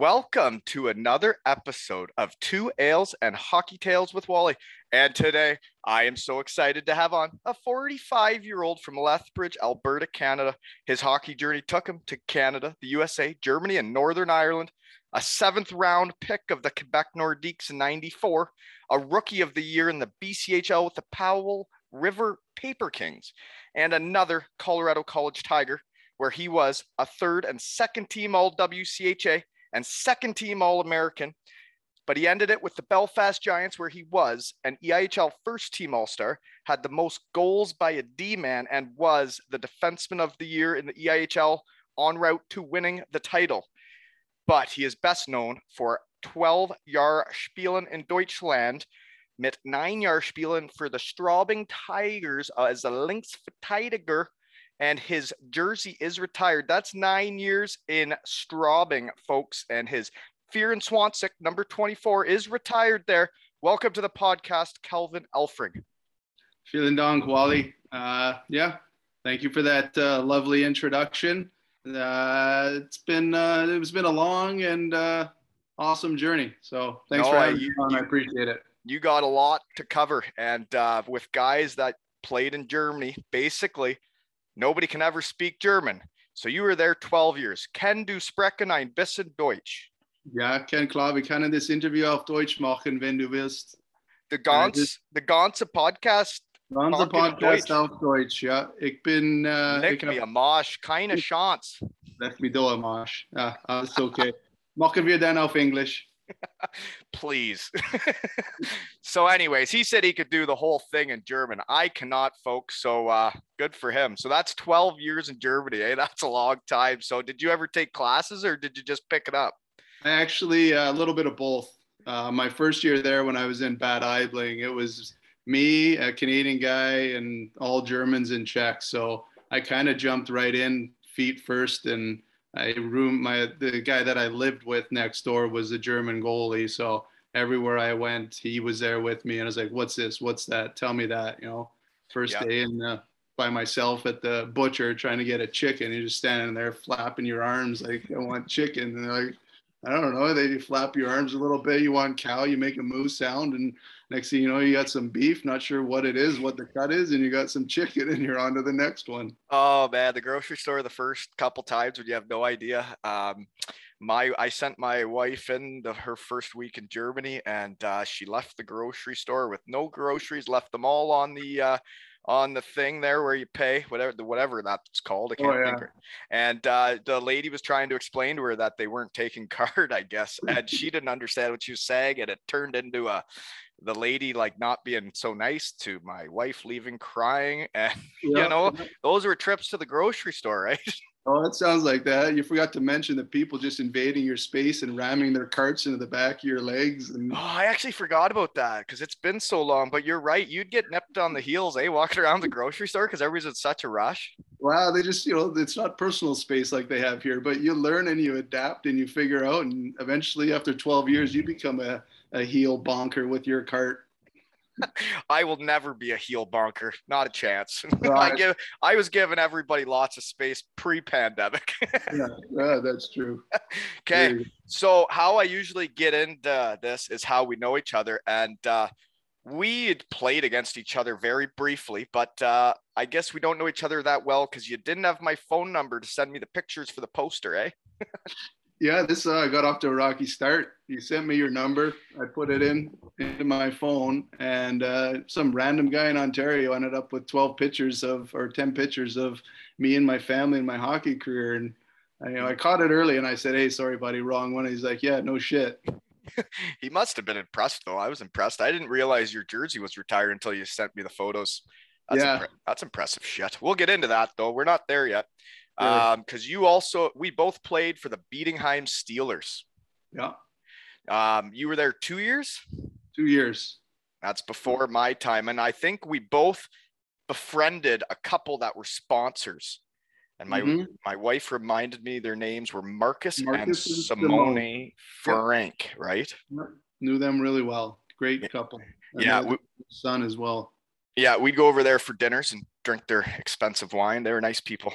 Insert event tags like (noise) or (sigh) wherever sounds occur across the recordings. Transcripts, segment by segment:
Welcome to another episode of Two Ales and Hockey Tales with Wally. And today I am so excited to have on a 45 year old from Lethbridge, Alberta, Canada. His hockey journey took him to Canada, the USA, Germany, and Northern Ireland. A seventh round pick of the Quebec Nordiques in 94, a rookie of the year in the BCHL with the Powell River Paper Kings, and another Colorado College Tiger, where he was a third and second team All WCHA and second team All American. But he ended it with the Belfast Giants, where he was an EIHL first team All Star, had the most goals by a D man, and was the defenseman of the year in the EIHL en route to winning the title. But he is best known for 12 Jahr Spielen in Deutschland, mit 9 Jahr Spielen for the Straubing Tigers as a Linksverteidiger and his jersey is retired. That's nine years in Straubing, folks, and his Fear and Swansik, number 24, is retired there. Welcome to the podcast, Kelvin Elfring. Vielen Dank, Wally. Uh, yeah, thank you for that uh, lovely introduction. Uh, it's been uh, it's been a long and uh, awesome journey. So thanks No, for having me you- on. I appreciate it. You got a lot to cover, and uh, with guys that played in Germany, basically nobody can ever speak German. So you were there 12 years. Can du sprechen ein bisschen Deutsch? Ja, Ken, klar, wir können das Interview auf Deutsch machen, wenn du willst. The Ja, Gans, äh, the Ganze podcast, Talk Podcast Deutsch. auf Deutsch, ja. Ich bin, äh, leck ich me hab, a Mosh, keine (laughs) Chance. Lass mich da, Marsch. Ja, alles okay. machen wir dann auf Englisch. (laughs) please. (laughs) so, anyways, he said he could do the whole thing in German. I cannot, folks. So, uh, good for him. So that's 12 years in Germany. Eh? (laughs) That's a long time. So, did you ever take classes or did you just pick it up? Actually, uh, a little bit of both. Uh, my first year there, when I was in Bad Aibling, it was me, a Canadian guy, and all Germans in Czechs. So I kind of jumped right in, feet first, and I room my the guy that I lived with next door was a German goalie. So everywhere I went, he was there with me, and I was like, "What's this? What's that? Tell me that." You know, first Yeah. day in uh, by myself at the butcher trying to get a chicken. You're just standing there flapping your arms like, "I want chicken," and they're like. I don't know. They flap your arms a little bit. You want cow, you make a moo sound, and next thing you know, you got some beef. Not sure what it is, what the cut is, and you got some chicken, and you're on to the next one. Oh man, the grocery store the first couple times when you have no idea. Um, my I sent my wife in the, her first week in Germany, and uh, she left the grocery store with no groceries, left them all on the uh, on the thing there where you pay whatever the whatever that's called. I Oh, can't yeah. think. And uh, the lady was trying to explain to her that they weren't taking (laughs) card, I guess, and she didn't understand what she was saying, and it turned into a the lady like not being so nice to my wife leaving crying and (laughs) Yeah. know, those were trips to the grocery store, right? (laughs) Oh, it sounds like that. You forgot to mention the people just invading your space and ramming their carts into the back of your legs. And Oh, I actually forgot about that because it's been so long. But you're right. You'd get nipped on the heels, eh? Walking around the grocery store because everybody's in such a rush. wow, they just, you know, it's not personal space like they have here, but you learn and you adapt and you figure out. And eventually, after 12 years, you become a, a heel bonker with your cart. I will never be a heel bonker. Not a chance. (laughs) I give. I was giving everybody lots of space pre-pandemic. (laughs) Yeah, yeah that's true. okay. Yeah. So how I usually get into this is how we know each other, and uh, we had played against each other very briefly, but uh, I guess we don't know each other that well because you didn't have my phone number to send me the pictures for the poster, eh? (laughs) Yeah, this uh, got off to a rocky start. You sent me your number. I put it in into my phone, and uh, some random guy in Ontario ended up with 12 pictures of or 10 pictures of me and my family and my hockey career. And I, you know, I caught it early, and I said, "Hey, sorry, buddy, wrong one." He's like, "Yeah, no shit." (laughs) he must have been impressed though. I was impressed. I didn't realize your jersey was retired until you sent me the photos. That's Yeah. impre- that's impressive shit. We'll get into that though. We're not there yet. Really? Um, because you also we both played for the Bietigheim Steelers. Yeah, Um, you were there two years. two years. That's before my time, and I think we both befriended a couple that were sponsors. And my Mhm. my wife reminded me their names were Marcus, and Marcus and Simone Simone. Frank, right? Knew them really well. Great couple. And Yeah, we, son as well. yeah, we'd go over there for dinners and drink their expensive wine. They were nice people.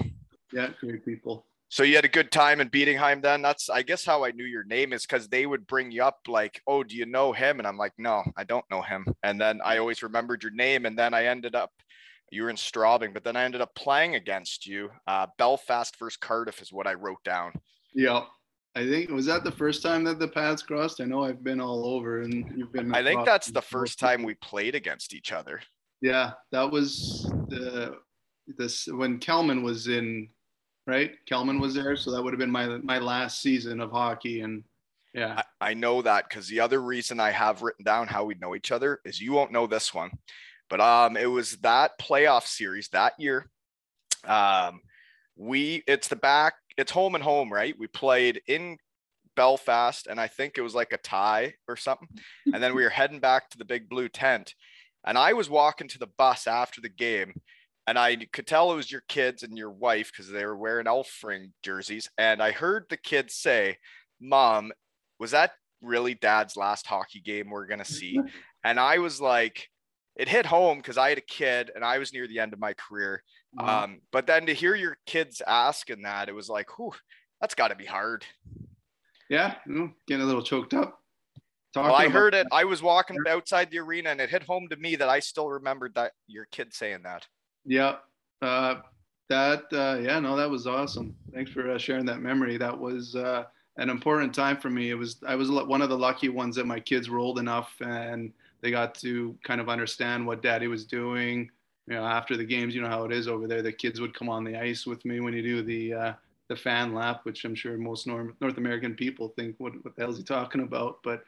Yeah, great people. So you had a good time in Bietigheim then? That's I guess how I knew your name is because they would bring you up like, oh, do you know him? And I'm like, no, I don't know him. And then I always remembered your name. And then I ended up you were in Straubing, but then I ended up playing against you. Uh, Belfast versus Cardiff is what I wrote down. Yeah. I think was that the first time that the paths crossed? I know I've been all over and you've been I think that's the first time we played against each other. Yeah, that was the this when Kelman was in right? Kelman was there, so that would have been my my last season of hockey and yeah. I, I know that because the other reason I have written down how we know each other is you won't know this one, but um, it was that playoff series that year. Um, we it's the back, it's home and home, right? We played in Belfast, and I think it was like a tie or something, and then we were (laughs) heading back to the big blue tent, and I was walking to the bus after the game. And I could tell it was your kids and your wife because they were wearing Elfring jerseys. And I heard the kids say, Mom, was that really dad's last hockey game we're going to see? (laughs) And I was like, it hit home because I had a kid and I was near the end of my career. Uh, Um, but then to hear your kids asking that, it was like, whew, that's got to be hard. yeah, you know, getting a little choked up. Talking Well, I heard it. I was walking outside the arena and it hit home to me that I still remembered that your kid saying that. Yeah. Uh, that, uh, yeah, no, that was awesome. Thanks for uh, sharing that memory. That was uh, an important time for me. It was, I was one of the lucky ones that my kids were old enough and they got to kind of understand what daddy was doing. You know, after the games, you know how it is over there. The kids would come on the ice with me when you do the, uh, the fan lap, which I'm sure most North, North American people think, what, what the hell is he talking about? But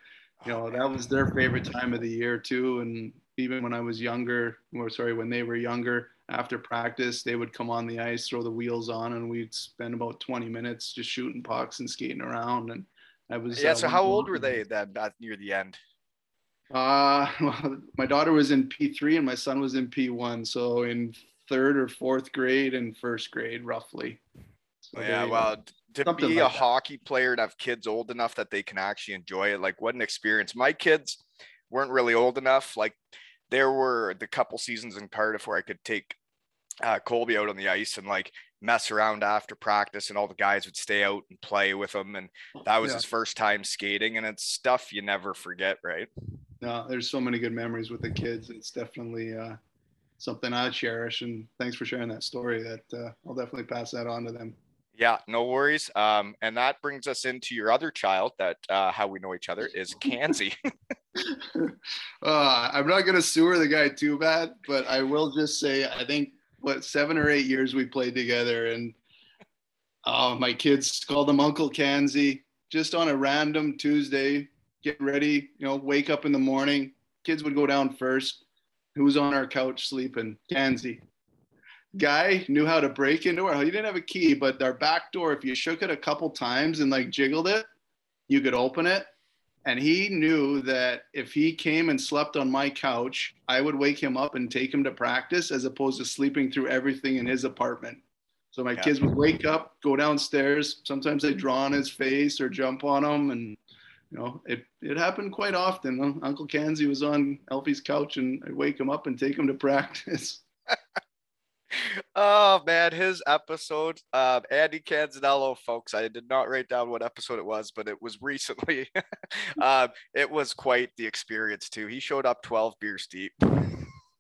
you know that was their favorite time of the year too and even when i was younger or sorry when they were younger after practice they would come on the ice throw the wheels on and we'd spend about 20 minutes just shooting pucks and skating around and i was Yeah. uh, So how old were they then at, near the end? uh (laughs) well, my daughter was in p3 and my son was in p1 so in third or fourth grade and first grade roughly So yeah. they, Well, to be a that. hockey player and have kids old enough that they can actually enjoy it, like what an experience. My kids weren't really old enough. Like there were the couple seasons in Cardiff where I could take uh, Colby out on the ice and like mess around after practice, and all the guys would stay out and play with him. And that was Yeah. his first time skating, and it's stuff you never forget, right? no, there's so many good memories with the kids. It's definitely uh, something I cherish. And thanks for sharing that story. That uh, I'll definitely pass that on to them. Yeah, no worries. Um, and that brings us into your other child that uh, how we know each other is Kanzi. (laughs) (laughs) uh, I'm not gonna sewer the guy too bad, but I will just say I think what seven or eight years we played together, and uh, my kids called him Uncle Kanzi. Just on a random Tuesday, get ready, you know, wake up in the morning. Kids would go down first. Who's on our couch sleeping? Kanzi. Guy knew how to break into our. He didn't have a key, but our back door, if you shook it a couple times and like jiggled it, you could open it and he knew that if he came and slept on my couch, I would wake him up and take him to practice as opposed to sleeping through everything in his apartment. So my Yeah. kids would wake up, go downstairs. Sometimes they draw on his face or jump on him, and you know it it happened quite often. Uncle Kanzi was on Elfie's couch, and I'd wake him up and take him to (laughs) practice. Oh man, his episode, um, Andy Canzanello, folks. I did not write down what episode it was, but it was recently. (laughs) um, it was quite the experience too. He showed up 12 beers deep.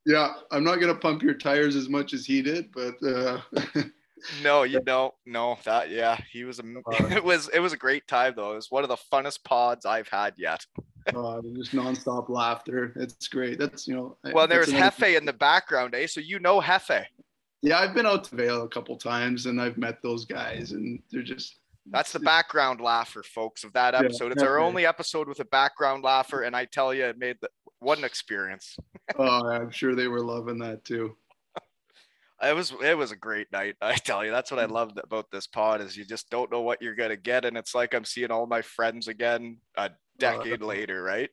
Yeah, I'm not gonna pump your tires as much as he did, but uh, (laughs) no, you don't know, no, that yeah, he was a. (laughs) It was it was a great time though. It was one of the funnest pods I've had yet. uh, just nonstop laughter. It's great. That's you know. Well, there was Hefe in the background, eh? So you know Hefe. Yeah, I've been out to Vail a couple times and I've met those guys, and they're just. That's the background laugher, folks, of that episode. Yeah, it's our only episode with a background laugher, and I tell you, it made the what an experience. oh, I'm sure they were loving that too (laughs) it was it was a great night. I tell you, that's what I mm. loved about this pod is you just don't know what you're gonna get, and it's like I'm seeing all my friends again a decade uh, later, right?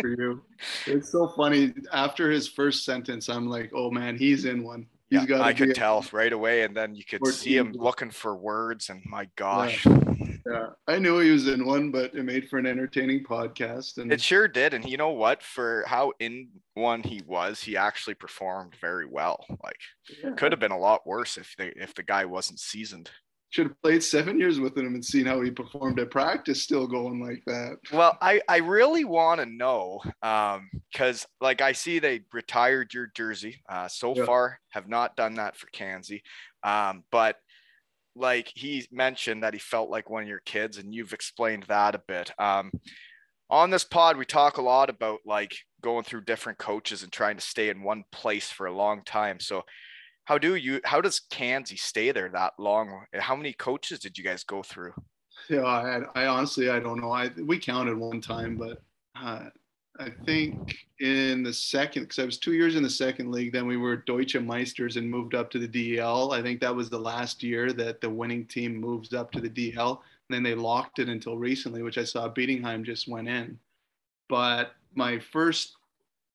for you, (laughs) it's so funny. After his first sentence, I'm like, oh man, he's in one. He's yeah, I could tell right away, and then you could see him looking for words, and my gosh. Yeah. yeah. I knew he was in one, but it made for an entertaining podcast. And it sure did. And you know what? For how in one he was, he actually performed very well. Like, yeah. could have been a lot worse if they if the guy wasn't seasoned should have played seven years with him and seen how he performed at practice still going like that well i i really want to know um because like i see they retired your jersey uh so yeah. far have not done that for Kanzi um but like he mentioned that he felt like one of your kids and you've explained that a bit um on this pod we talk a lot about like going through different coaches and trying to stay in one place for a long time so how do you how does Kanzi stay there that long? How many coaches did you guys go through? Yeah, I, I honestly I don't know. I we counted one time, but uh, I think in the second because I was two years in the second league. Then we were Deutsche Meisters and moved up to the DEL. I think that was the last year that the winning team moves up to the DEL. And then they locked it until recently, which I saw Bietigheim just went in. But my first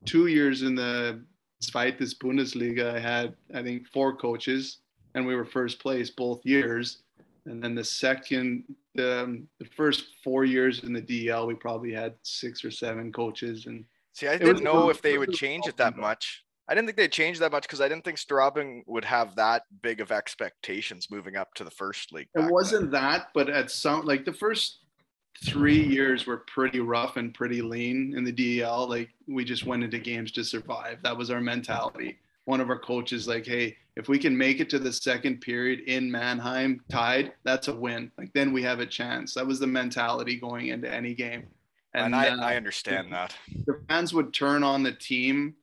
two years in the Zweites Bundesliga, I had, I think, four coaches, and we were first place both years. And then the second, the, um, the first four years in the DL, we probably had six or seven coaches. And see, I didn't know if they would change it that much. I didn't think they'd change that much because I didn't think Straubing would have that big of expectations moving up to the first league. It wasn't then. that, but at some like the first three years were pretty rough and pretty lean in the DEL. Like we just went into games to survive. That was our mentality. One of our coaches, like, hey, if we can make it to the second period in Mannheim tied, that's a win. Like then we have a chance. That was the mentality going into any game. And, and I, uh, I understand that. The fans would turn on the team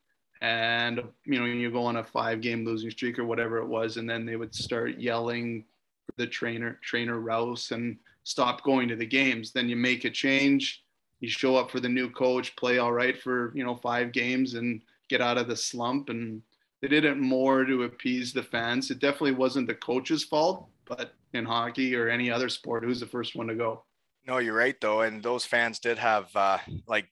and you know, you go on a five game losing streak or whatever it was, and then they would start yelling for the trainer, trainer Rouse and stop going to the games. Then you make a change, you show up for the new coach, play all right for you know five games, and get out of the slump. And they did it more to appease the fans. It definitely wasn't the coach's fault, but in hockey or any other sport, who's the first one to go? No, you're right though, and those fans did have uh, like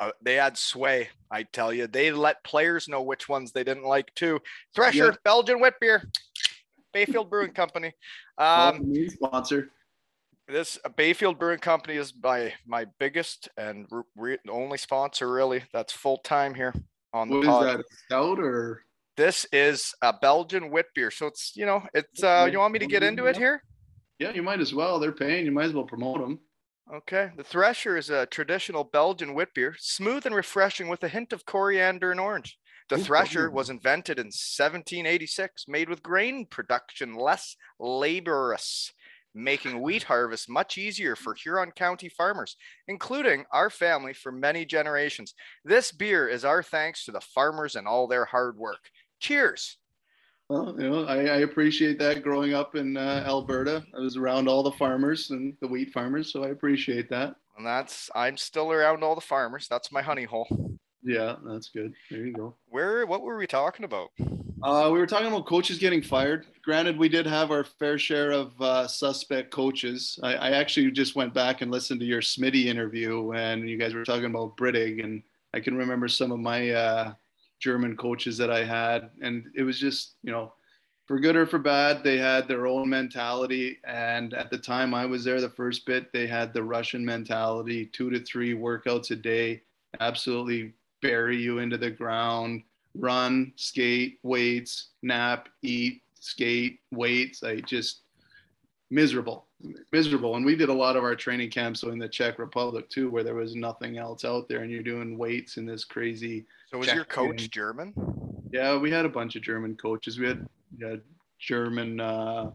uh, they had sway. I tell you, they let players know which ones they didn't like too. Thresher, yeah. Belgian wit beer, Bayfield Brewing Company. Um, sponsor. This uh, Bayfield Brewing Company is my my biggest and re- only sponsor, really. That's full time here on the what pod. What is that? Stout or? This is a Belgian wit beer. So it's you know it's uh you want me to get into it here? Yeah, you might as well. They're paying. You might as well promote them. Okay. The Thresher is a traditional Belgian wit beer, smooth and refreshing with a hint of coriander and orange. The Thresher was invented in 1786, made with grain production less laborious making wheat harvest much easier for Huron County farmers, including our family for many generations. This beer is our thanks to the farmers and all their hard work. Cheers. Well, you know, I, I appreciate that growing up in uh, Alberta. I was around all the farmers and the wheat farmers, so I appreciate that. And that's, I'm still around all the farmers. That's my honey hole. Yeah, that's good. There you go. Where, what were we talking about? Uh, we were talking about coaches getting fired. Granted, we did have our fair share of uh, suspect coaches. I, I, actually just went back and listened to your Smitty interview, and you guys were talking about Brittig, and I can remember some of my uh, German coaches that I had, and it was just, you know, for good or for bad, they had their own mentality. And at the time I was there, the first bit, they had the Russian mentality: two to three workouts a day, absolutely bury you into the ground run, skate, weights, nap, eat, skate, weights. I just miserable, miserable. And we did a lot of our training camps in the Czech Republic too, where there was nothing else out there, and you're doing weights in this crazy. So was Czech your coach German? Yeah, we had a bunch of German coaches. We had, we had German. Uh,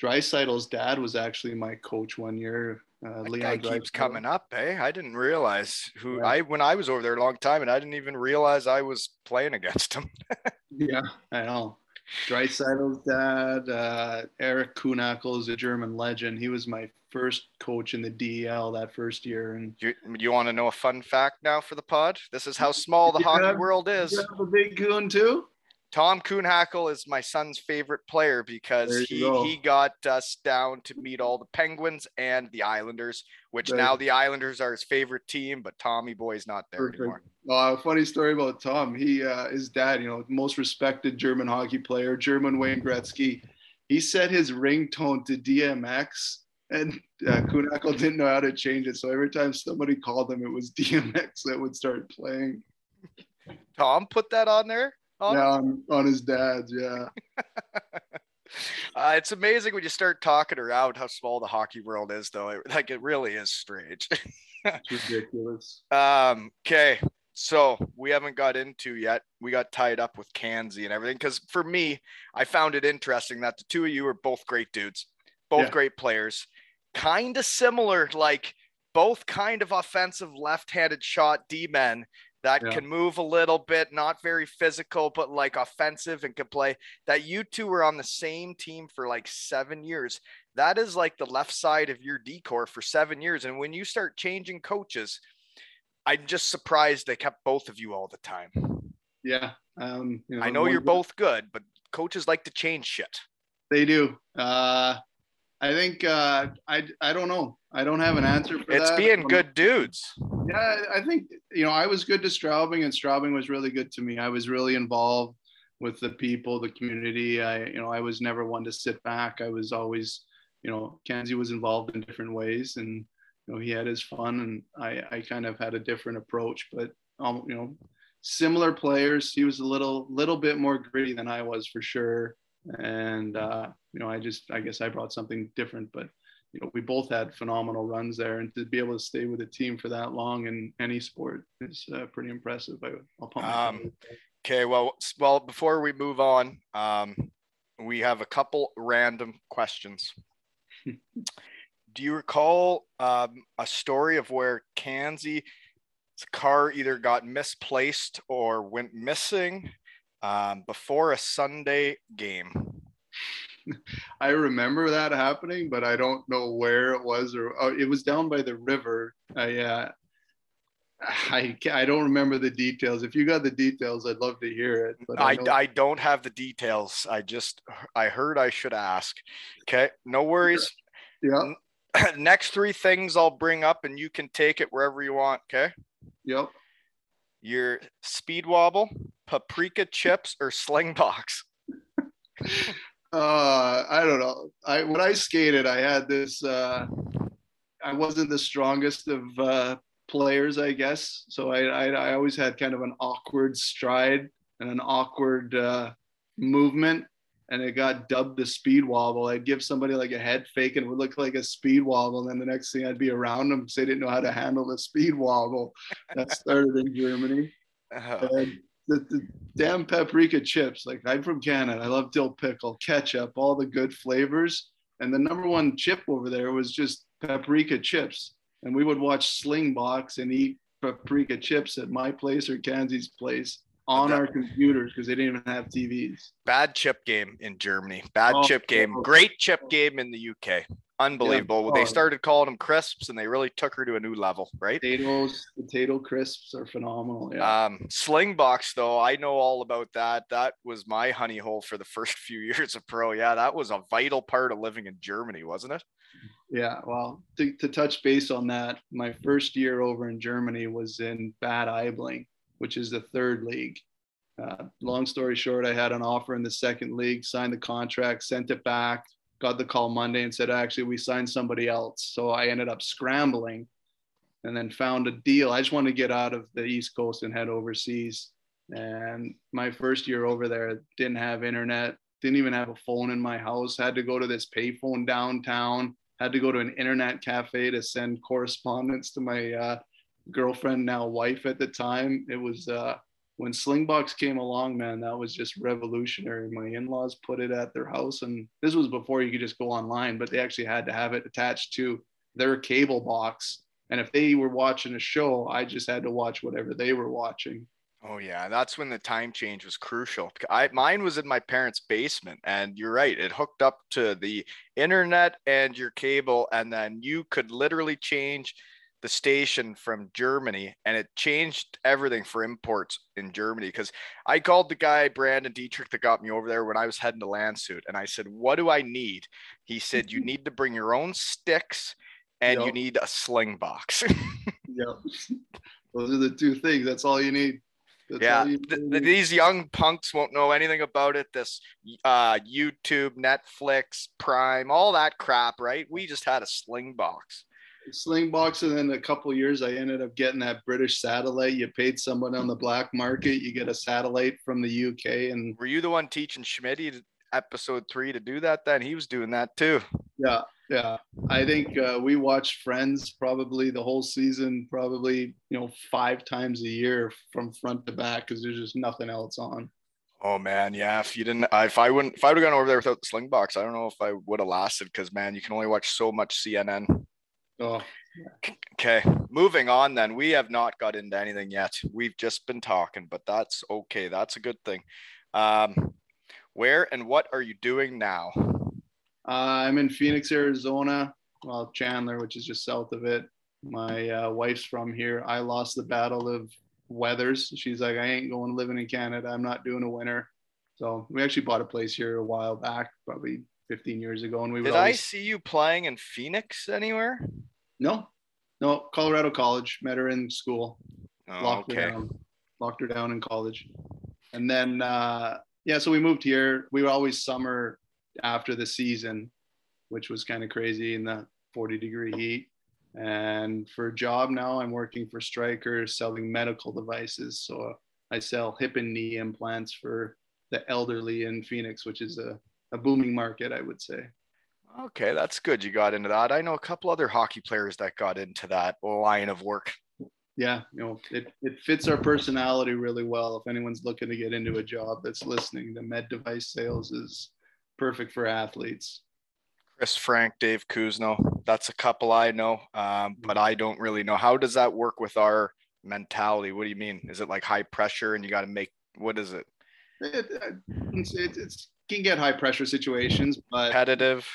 Draisaitl's dad was actually my coach one year. Uh, That Leon guy keeps coming up, eh? I didn't realize who Yeah. I when I was over there a long time, and I didn't even realize I was playing against him. (laughs) Yeah, I know. Draisaitl's dad, uh, Eric Kühnhackl is a German legend. He was my first coach in the DEL that first year, and You you want to know a fun fact now for the pod? This is how small the (laughs) hockey world is. you have a big goon too. Tom Kühnhackl is my son's favorite player because he go. he got us down to meet all the Penguins and the Islanders, which Right. now the Islanders are his favorite team, but Tommy Boy's not there Perfect. anymore. Uh, funny story about Tom. He, uh, his dad, you know, most respected German hockey player, German Wayne Gretzky. He set his ringtone to DMX, and uh, Kühnhackl didn't know how to change it. So every time somebody called him, it was (laughs) DMX that would start playing. Tom put that on there. On Yeah, on, on his dad's. Yeah. (laughs) Uh, it's amazing when you start talking around how small the hockey world is, though. It, like it really is strange. It's ridiculous. (laughs) um, okay, so we haven't got into yet. We got tied up with Kanzi and everything because for me, I found it interesting that the two of you are both great dudes, both Yeah. great players, kind of similar, like both kind of offensive left-handed shot D men that Yeah. can move a little bit, not very physical, but like offensive and can play. That you two were on the same team for like seven years. That is like the left side of your decor for seven years. And when you start changing coaches, I'm just surprised they kept both of you all the time. Yeah. Um, you I know you're both good, but coaches like to change shit. They do. Uh, I think uh, I I don't know. I don't have an answer for It's that. being Um, good dudes. Yeah, I think you know I was good to Straubing, and Straubing was really good to me. I was really involved with the people, the community. I you know I was never one to sit back. I was always you know Kenzie was involved in different ways, and you know he had his fun, and I I kind of had a different approach, but um you know similar players. He was a little little bit more gritty than I was for sure, and uh, you know I just I guess I brought something different, but you know, we both had phenomenal runs there, and to be able to stay with a team for that long in any sport is uh, pretty impressive. I, I'll pump Um. Okay, well, well, before we move on, um, we have a couple random questions. (laughs) Do you recall um, a story of where Kanzi's car either got misplaced or went missing um, before a Sunday game? (laughs) I remember that happening, but I don't know where it was, or oh, it was down by the river. I, uh, (sighs) I, I don't remember the details. If you got the details, I'd love to hear it. But I, know- I don't have the details. I just I heard I should ask. Okay, no worries. yeah, (clears throat) Next three things I'll bring up, and you can take it wherever you want. Okay. yep. Your speed wobble, paprika chips, or sling box. (laughs) uh i don't know. I when i skated i had this uh i wasn't the strongest of uh players i guess. So i i, I always had kind of an awkward stride and an awkward uh movement and it got dubbed the speed wobble i'd give somebody like a head fake and it would look like a speed wobble and then the next thing i'd be around them because they didn't know how to handle the speed wobble (laughs) that started in germany Uh, and the, the damn paprika chips. Like I'm from Canada. I love dill pickle, ketchup, all the good flavors. And the number one chip over there was just paprika chips. And we would watch Slingbox and eat paprika chips at my place or Kanzi's place on our computers because they didn't even have TVs. bad chip game in Germany. Bad Oh, chip game. oh. Great chip game in the UK. Unbelievable. They Oh. started calling them crisps, and they really took her to a new level, right? Potatoes, potato crisps are phenomenal. Yeah. Um, sling box though, I know all about that. That was my honey hole for the (laughs) first few years of pro. Yeah, that was a vital part of living in Germany, wasn't it? Yeah, well, to, to touch base on that, my first year over in Germany was in Bad Aibling, which is the third league. Uh, long story short, I had an offer in the second league, signed the contract, sent it back, got the call Monday and said, actually, we signed somebody else. So I ended up scrambling and then found a deal. I just wanted to get out of the East Coast and head overseas. And my first year over there didn't have internet, didn't even have a phone in my house, had to go to this payphone downtown had to go to an internet cafe to send correspondence to my uh, girlfriend now wife at the time it was uh when Slingbox came along, man, that was just revolutionary. My in-laws put it at their house, and this was before you could just go online, but they actually had to have it attached to their cable box. And if they were watching a show, I just had to watch whatever they were watching. Oh yeah, that's when the time change was crucial. I mine was in my parents' basement, and you're right, it hooked up to the internet and your cable, and then you could literally change the station from Germany, and it changed everything for imports in Germany. Because I called the guy Brandon Dietrich that got me over there when I was heading to Landshut, and I said, "What do I need?" He said, "You (laughs) need to bring your own sticks, and you need a sling box." (laughs) Yep. Those are the two things. That's all you need. That's yeah, you need. these young punks won't know anything about it. This uh, YouTube, Netflix, Prime, all that crap, right? We just had a sling box. Slingbox, and then a couple of years, I ended up getting that British satellite. You paid someone on the black market, you get a satellite from the UK, and Were you the one teaching Schmidt episode three to do that? Then he was doing that too. yeah, yeah. I think uh, we watched Friends probably the whole season, probably you know five times a year from front to back because there's just nothing else on. Oh man, yeah. If you didn't, if I wouldn't, if I would have gone over there without the sling box, I don't know if I would have lasted. Because man, you can only watch so much CNN. Oh, Okay, moving on then. We have not got into anything yet. We've just been talking, but that's okay. That's a good thing. Um, where and what are you doing now? Uh, I'm in Phoenix, Arizona. Well, Chandler, which is just south of it. My uh, wife's from here. I lost the battle of weathers. She's like, I ain't going living in Canada. I'm not doing a winter. So we actually bought a place here a while back, probably 15 years ago, and we Did I see you playing in Phoenix anywhere? No, no Colorado College. Met her in school. Oh, locked her down. Locked her down in college, and then uh, yeah, so we moved here. We were always summer after the season, which was kind of crazy in the 40 degree heat. And for a job now, I'm working for Stryker selling medical devices. So I sell hip and knee implants for the elderly in Phoenix, which is a, a booming market, I would say. Okay, that's good. You got into that. I know a couple other hockey players that got into that line of work. yeah, you know, it, it fits our personality really well. If anyone's looking to get into a job that's listening, the med device sales is perfect for athletes. Chris Frank, Dave Kuzno. That's a couple I know, um, but I don't really know. How does that work with our mentality? What do you mean? Is it like high pressure and you got to make, what is it? It, it's, it, it's can get high pressure situations, but Competitive?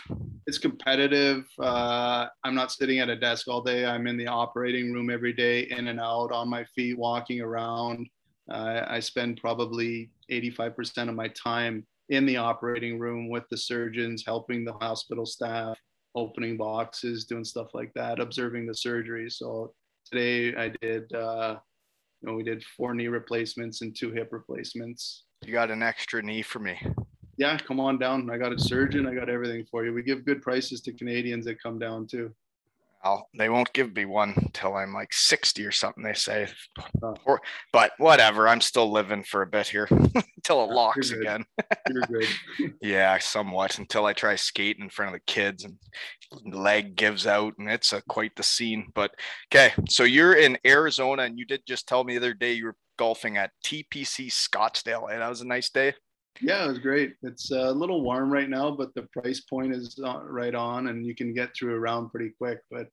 it's competitive. Uh, I'm not sitting at a desk all day. I'm in the operating room every day, in and out, on my feet, walking around. Uh, I spend probably 85% of my time in the operating room with the surgeons, helping the hospital staff, opening boxes, doing stuff like that, observing the surgery. So today I did, uh, you know, we did four knee replacements and two hip replacements. You got an extra knee for me. Yeah, come on down. I got a surgeon. I got everything for you. We give good prices to Canadians that come down too. I'll, they won't give me one until I'm like 60 or something, they say. Oh. Or, but whatever, I'm still living for a bit here (laughs) until it locks again. You're good. (laughs) (laughs) Yeah, somewhat until I try skating in front of the kids and leg gives out and it's a, quite the scene. But okay, so you're in Arizona and you did just tell me the other day you were golfing at TPC Scottsdale and that was a nice day. Yeah, it was great. It's a little warm right now, but the price point is uh, right on, and you can get through a round pretty quick. But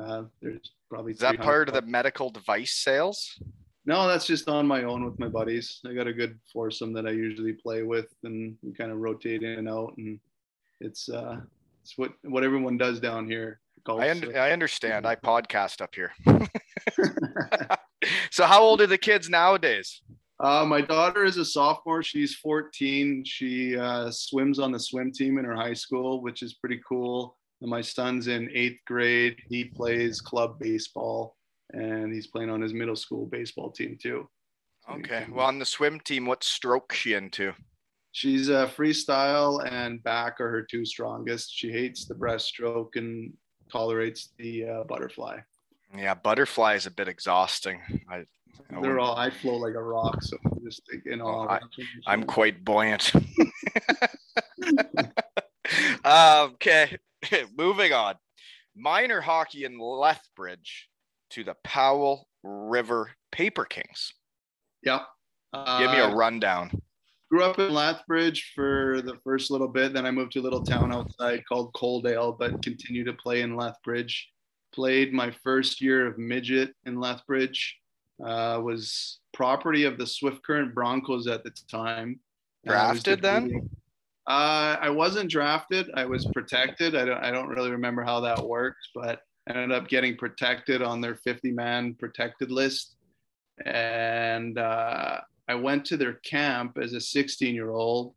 uh, there's probably Is that part of the medical device sales? No, that's just on my own with my buddies. I got a good foursome that I usually play with, and we kind of rotate in and out. And it's uh, it's what what everyone does down here. Golf, I, un- so- I understand. I (laughs) podcast up here. (laughs) so how old are the kids nowadays? Uh, my daughter is a sophomore. She's 14. She uh, swims on the swim team in her high school, which is pretty cool. And my son's in eighth grade. He plays club baseball, and he's playing on his middle school baseball team too. Okay. Well, on the swim team, what stroke she into? She's uh, freestyle and back are her two strongest. She hates the breaststroke and tolerates the uh, butterfly. Yeah, butterfly is a bit exhausting. I, I They're all I flow like a rock, so I'm just in Oh, awe. I, I'm quite buoyant. (laughs) okay, (laughs) moving on. Minor hockey in Lethbridge to the Powell River Paper Kings. Yep. Give me a Uh, rundown. grew up in Lethbridge for the first little bit. Then I moved to a little town outside called Coaldale, but continued to play in Lethbridge. Played my first year of midget in Lethbridge. Uh, was property of the Swift Current Broncos at the time. Uh, Drafted then? Uh, I wasn't drafted. I was protected. I don't. I don't really remember how that worked, but I ended up getting protected on their 50 man protected list. And uh, I went to their camp as a 16 year old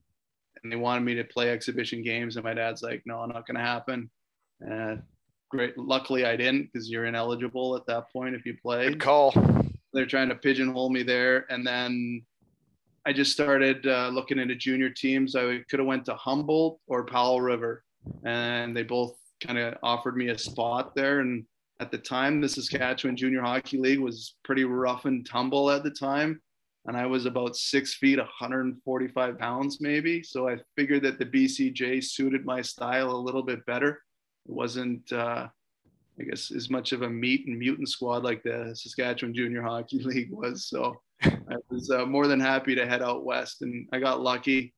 and they wanted me to play exhibition games. And my dad's like, no, not going to happen. And great. Luckily, I didn't because you're ineligible at that point if you play. Good call. They're trying to pigeonhole me there. And then I just started uh, looking into junior teams. I could have went to Humboldt or Powell River, and they both kind of offered me a spot there. And at the time, the Saskatchewan Junior Hockey League was pretty rough and tumble at the time. And I was about six feet, 145 pounds, maybe. So I figured that the BCJ suited my style a little bit better. It wasn't, uh, I guess, as much of a meat and mutant squad like the Saskatchewan Junior Hockey (laughs) League was. So I was uh, more than happy to head out west, and I got lucky.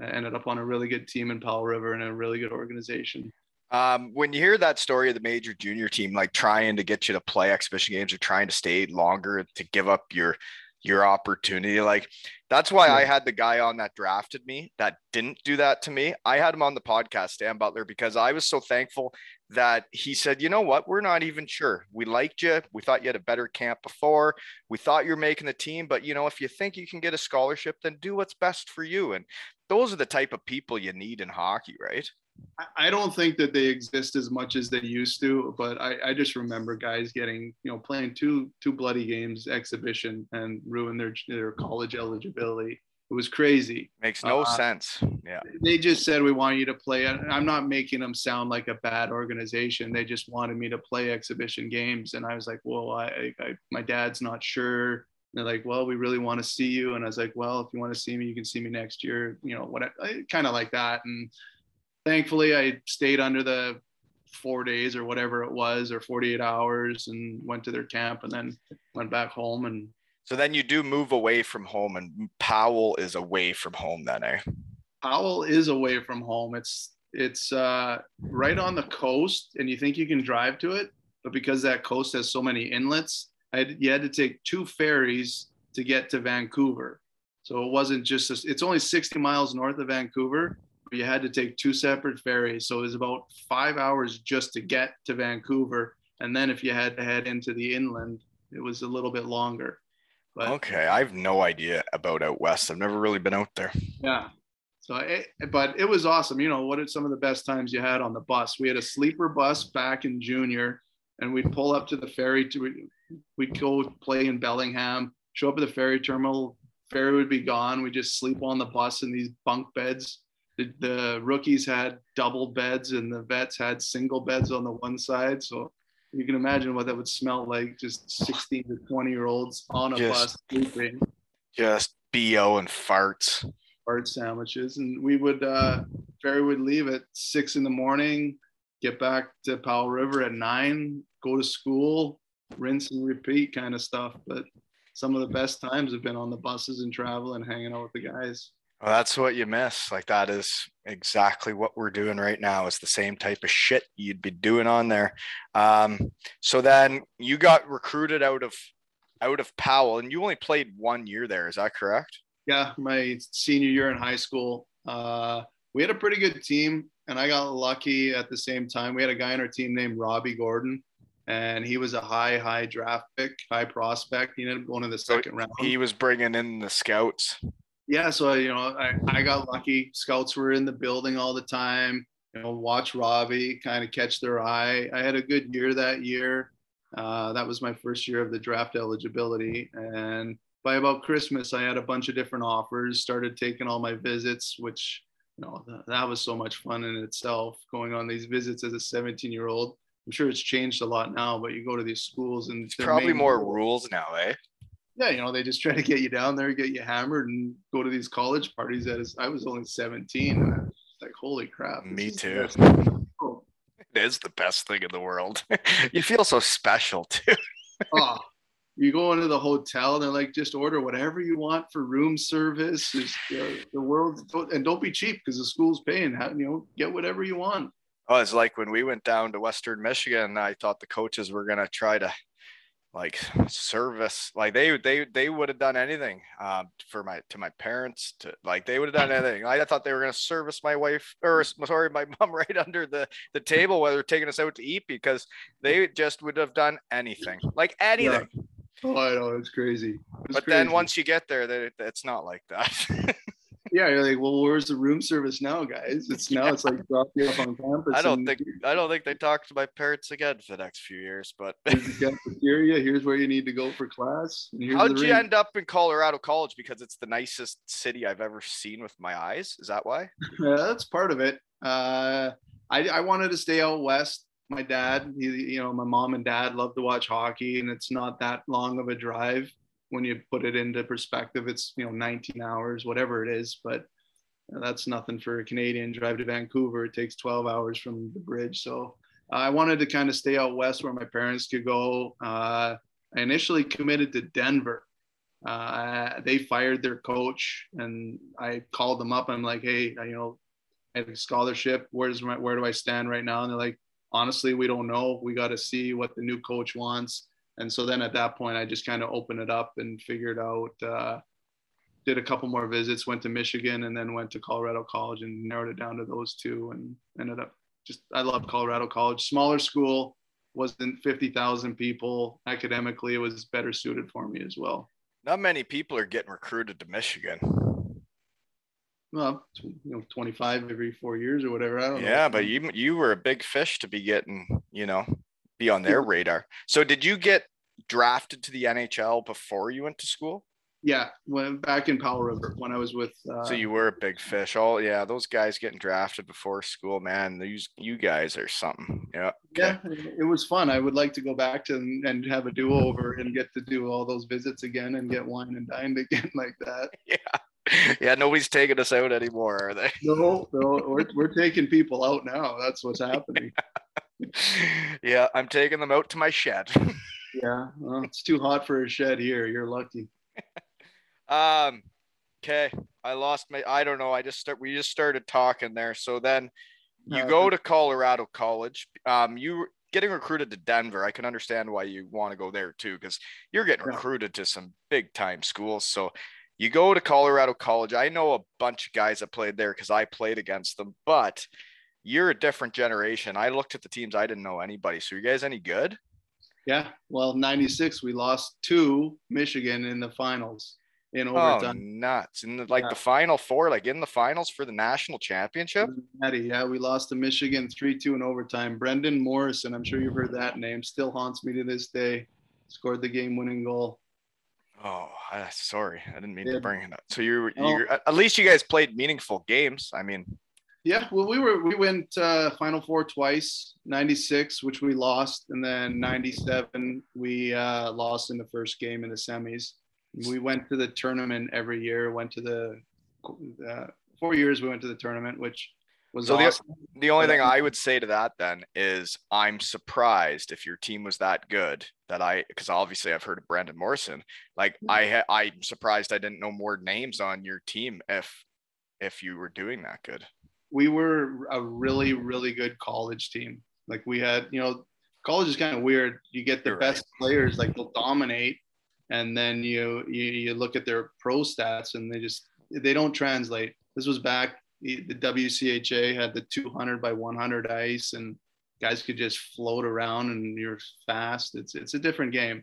I ended up on a really good team in Powell River and a really good organization. Um, when you hear that story of the major junior team, like trying to get you to play exhibition games or trying to stay longer to give up your your opportunity, like that's why I had the guy on that drafted me that didn't do that to me. I had him on the podcast, Stan Butler, because I was so thankful that he said, you know what, we're not even sure. We liked you. We thought you had a better camp before. We thought you're making the team, but you know, if you think you can get a scholarship, then do what's best for you. And those are the type of people you need in hockey, right? I- don't think that they exist as much as they used to, but I, I just remember guys getting, you know, playing two two bloody games exhibition and ruin their their college eligibility. It was crazy. Makes no Uh, sense. Yeah. They just said we want you to play. I'm not making them sound like a bad organization. They just wanted me to play exhibition games, and I was like, well, I, I my dad's not sure. And they're like, well, we really want to see you, and I was like, well, if you want to see me, you can see me next year. You know, what? Kind of like that, and thankfully I stayed under the four days or whatever it was or 48 hours and went to their camp and then went back home and So then you do move away from home, and Powell is away from home. Then, eh? Powell is away from home. It's it's uh, right on the coast, and you think you can drive to it, but because that coast has so many inlets, I had, you had to take two ferries to get to Vancouver. So it wasn't just a, it's only 60 miles north of Vancouver, you had to take two separate ferries. So it was about five hours just to get to Vancouver, and then if you had to head into the inland, it was a little bit longer. But Okay, I have no idea about out west. I've never really been out there. yeah. So, it, but it was awesome. You know, what are some of the best times you had on the bus? We had a sleeper bus back in junior, and we'd pull up to the ferry to we'd go play in Bellingham, show up at the ferry terminal. Ferry would be gone. We just sleep on the bus in these bunk beds. The, the rookies had double beds, and the vets had single beds on the one side. So you can imagine what that would smell like. Just 16 to 20 year olds on a Yes. bus sleeping Just bo and farts. fart sandwiches and we would uh ferry would leave at six in the morning get back to powell river at nine go to school rinse and repeat kind of stuff but some of the best times have been on the buses and travel and hanging out with the guys Well, that's what you miss. Like that is exactly what we're doing right now. It's the same type of shit you'd be doing on there. Um, so then you got recruited out of out of Powell, and you only played one year there. Is that correct? yeah my senior year in high school uh we had a pretty good team and i got lucky at the same time we had a guy on our team named robbie gordon and he was a high high draft pick high prospect he ended up going to the So second round He was bringing in the scouts. Yeah so you know I, I got lucky. Scouts were in the building all the time you know watch robbie kind of catch their eye. I had a good year that year. Uh, that was my first year of the draft eligibility and by about christmas i had a bunch of different offers started taking all my visits which you know th- that was so much fun in itself going on these visits as a 17 year old i'm sure it's changed a lot now but you go to these schools and probably more rules now, eh? Yeah, you know, they just (laughs) try to get you down there, get you hammered, and go to these college parties. That is, I was only 17, and I was like, holy crap. Me too. best thing in the world. It is the best thing in the world. (laughs) you feel so special (laughs) too. oh, you go into the hotel, and they're like, just order whatever you want for room service. Uh, the world, and don't be cheap because the school's paying. You know, get whatever you want. Oh, it's like when we went down to Western Michigan. I thought the coaches were gonna try to like service like they they they would have done anything um, for my to my parents to like they would have done anything. I thought they were going to service my wife or sorry my (laughs) mom right under the the table while they're taking us out to eat because they just would have done anything like anything. Yeah. oh i know it's crazy. It's but crazy. then once you get there that it's not like that (laughs) yeah, you're like, well, where's the room service now, guys? It's now it's like drop you off on campus. I don't think I don't think they talk to my parents again for the next few years. But here's cafeteria. Here's where you need to go for class. How'd you end up in Colorado College? Because it's the nicest city I've ever seen with my eyes. Is that why? Yeah, that's part of it. Uh, I I wanted to stay out west. My dad, he, you know, my mom and dad love to watch hockey, and it's not that long of a drive when you put it into perspective, it's you know 19 hours, whatever it is, but that's nothing for a Canadian drive to Vancouver. It takes 12 hours from the bridge. So uh, I wanted to kind of stay out west where my parents could go. Uh, I initially committed to Denver. Uh, they fired their coach, and I called them up. I'm like, hey, you know, I have a scholarship. Where's my, where do I stand right now? And they're like, honestly, we don't know. We got to see what the new coach wants and so then at that point i just kind of opened it up and figured out uh, did a couple more visits went to michigan and then went to colorado college and narrowed it down to those two and ended up just i love colorado college smaller school wasn't 50000 people academically it was better suited for me as well not many people are getting recruited to michigan well, you know, 25 every four years or whatever. I don't yeah, know. Yeah, but you you were a big fish to be getting, you know, be on their radar. So did you get drafted to the NHL before you went to school? Yeah, when back in Powell River when I was with. Uh, so you were a big fish. Oh yeah, those guys getting drafted before school, man. These you guys are something. Yeah. Okay. Yeah, it was fun. I would like to go back to and have a do over and get to do all those visits again and get wine and dined (laughs) again like that. (laughs) Yeah. Yeah, nobody's taking us out anymore, are they? No, no, we're, we're taking people out now. That's what's happening. (laughs) yeah, I'm taking them out to my shed. (laughs) yeah, well, it's too hot for a shed here. You're lucky. (laughs) um, okay, I lost my. I don't know. I just start. We just started talking there. So then, you uh, go to Colorado College. Um, you getting recruited to Denver. I can understand why you want to go there too, because you're getting yeah. recruited to some big time schools. So you go to Colorado College. I know a bunch of guys that played there because I played against them, but you're a different generation. I looked at the teams, I didn't know anybody. So, you guys any good? Yeah. Well, 96, we lost to Michigan in the finals in oh, overtime. Oh, nuts. In the, like yeah. the final four, like in the finals for the national championship? Yeah, we lost to Michigan 3 2 in overtime. Brendan Morrison, I'm sure you've heard that name, still haunts me to this day. Scored the game winning goal. Oh, sorry. I didn't mean yeah. to bring it up. So you, oh. you, at least you guys played meaningful games. I mean, yeah, well, we were we went uh, Final Four twice. '96, which we lost, and then '97 we uh, lost in the first game in the semis. We went to the tournament every year. Went to the uh, four years. We went to the tournament, which was so awesome. the, the only thing I would say to that then is I'm surprised if your team was that good that I because obviously I've heard of Brendan Morrison. Like I ha- I'm surprised I didn't know more names on your team if if you were doing that good we were a really really good college team. Like we had, you know, college is kind of weird. You get the You're best right. players, like they'll dominate, and then you, you you look at their pro stats and they just they don't translate. This was back the WCHA had the 200 by 100 ice and guys could just float around and you're fast. It's it's a different game,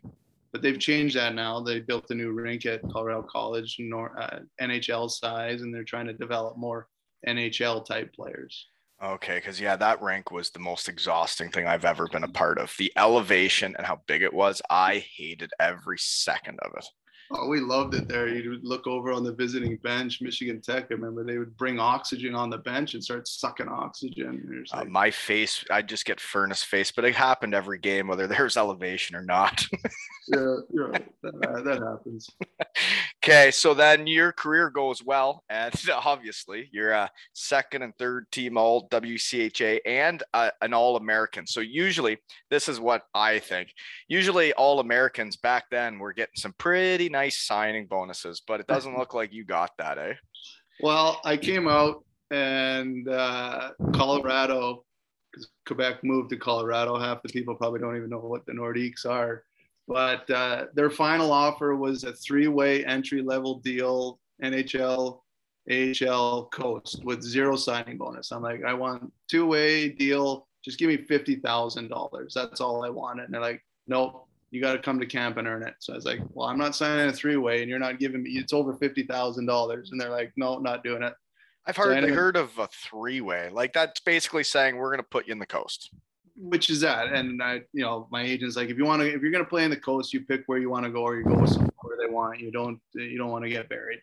but they've changed that now. They built a new rink at Colorado College, nor, uh, NHL size, and they're trying to develop more NHL type players. Okay, because yeah, that rink was the most exhausting thing I've ever been a part of. The elevation and how big it was, I hated every second of it. Oh, we loved it there. You'd look over on the visiting bench, Michigan Tech. I remember they would bring oxygen on the bench and start sucking oxygen. Uh, my face, I'd just get furnace face, but it happened every game, whether there's elevation or not. (laughs) yeah, yeah, that, that happens. (laughs) okay, so then your career goes well, and (laughs) obviously you're a second and third team All WCHA and a, an All American. So usually, this is what I think. Usually, All Americans back then were getting some pretty nice signing bonuses, but it doesn't look like you got that, eh? Well, I came out and uh, Colorado, because Quebec moved to Colorado. Half the people probably don't even know what the Nordiques are. But uh, their final offer was a three-way entry-level deal, NHL, AHL, Coast, with zero signing bonus. I'm like, I want two-way deal. Just give me fifty thousand dollars. That's all I wanted. And they're like, nope, you got to come to camp and earn it. So I was like, well, I'm not signing a three way and you're not giving me, it's over $50,000. And they're like, no, not doing it. I've heard, so anyway, heard of a three way. Like that's basically saying we're going to put you in the coast. Which is that. And I, you know, my agent's like, if you want to, if you're going to play in the coast, you pick where you want to go or you go where they want. You don't, you don't want to get buried.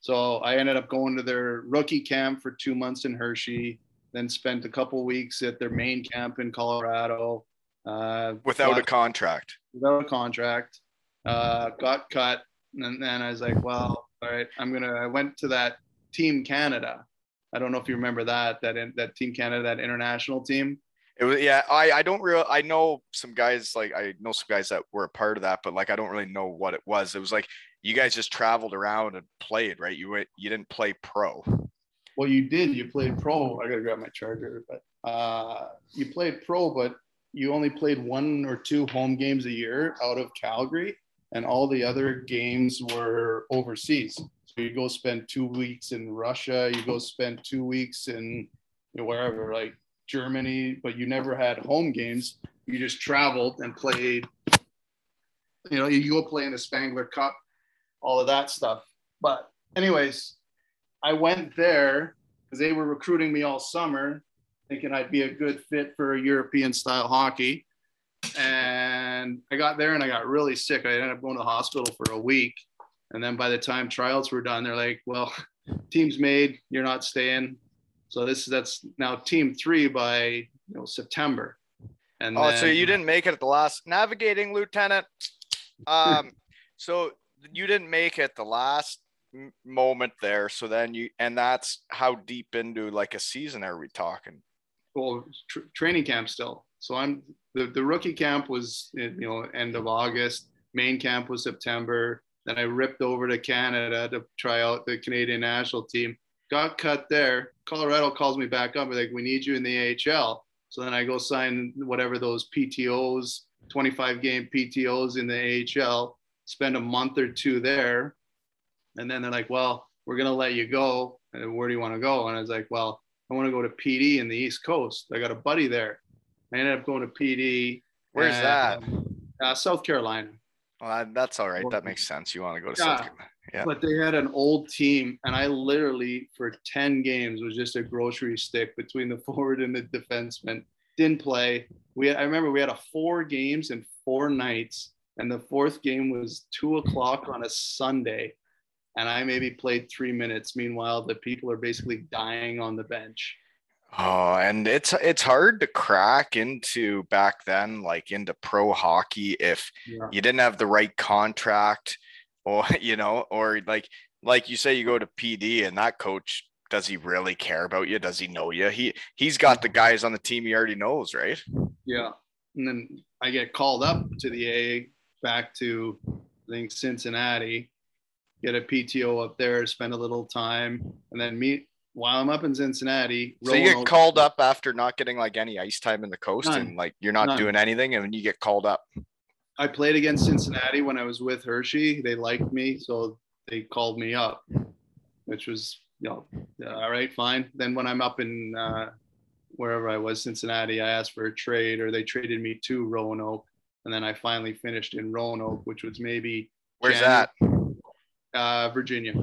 So I ended up going to their rookie camp for two months in Hershey, then spent a couple weeks at their main camp in Colorado. Uh, without a contract without a contract, uh, got cut, and then I was like, well, all right, I'm gonna. I went to that Team Canada. I don't know if you remember that that in, that Team Canada, that international team. It was yeah. I I don't real. I know some guys like I know some guys that were a part of that, but like I don't really know what it was. It was like you guys just traveled around and played, right? You went. You didn't play pro. Well, you did. You played pro. I gotta grab my charger, but uh, you played pro, but you only played one or two home games a year out of Calgary, and all the other games were overseas. So you go spend two weeks in Russia, you go spend two weeks in you know, wherever, like Germany, but you never had home games. You just traveled and played. You know, you go play in the Spengler Cup, all of that stuff. But, anyways, I went there because they were recruiting me all summer thinking I'd be a good fit for European style hockey. And I got there and I got really sick. I ended up going to the hospital for a week. And then by the time trials were done, they're like, well, (laughs) team's made, you're not staying. So this is that's now team three by you know September. And oh, then, so you didn't make it at the last navigating lieutenant. Um, (laughs) so you didn't make it the last moment there. So then you, and that's how deep into like a season are we talking? well tr- training camp still. So I'm the, the rookie camp was you know end of August. Main camp was September. Then I ripped over to Canada to try out the Canadian national team. Got cut there. Colorado calls me back up. They're like we need you in the AHL. So then I go sign whatever those PTOs, 25 game PTOs in the AHL. Spend a month or two there, and then they're like, "Well, we're gonna let you go. And Where do you want to go?" And I was like, "Well, I want to go to PD in the East Coast. I got a buddy there. I ended up going to PD. Where's and, that? Uh, South Carolina. Well, that's all right. That makes sense. You want to go to yeah, South Carolina. Yeah. But they had an old team, and I literally, for 10 games, was just a grocery stick between the (laughs) forward and the defenseman. Didn't play. We I remember we had a four games and four nights, and the fourth game was two o'clock on a Sunday and I maybe played three minutes. Meanwhile, the people are basically dying on the bench. Oh, and it's it's hard to crack into back then, like into pro hockey, if yeah. you didn't have the right contract, or (laughs) you know, or like like you say, you go to PD and that coach does he really care about you? Does he know you? He he's got the mm-hmm. guys on the team he already knows, right? Yeah, and then I get called up to the A back to I think Cincinnati, get a PTO up there, spend a little time, and then meet while I'm up in Cincinnati. So you get called up after not getting like any ice time in the coast, None. and like you're not None. doing anything, and then you get called up. I played against Cincinnati when I was with Hershey. They liked me, so they called me up, which was you know all right, fine. Then when I'm up in uh, wherever I was, Cincinnati, I asked for a trade, or they traded me to Roanoke, and then I finally finished in Roanoke, which was maybe. Where's January. that? uh, Virginia,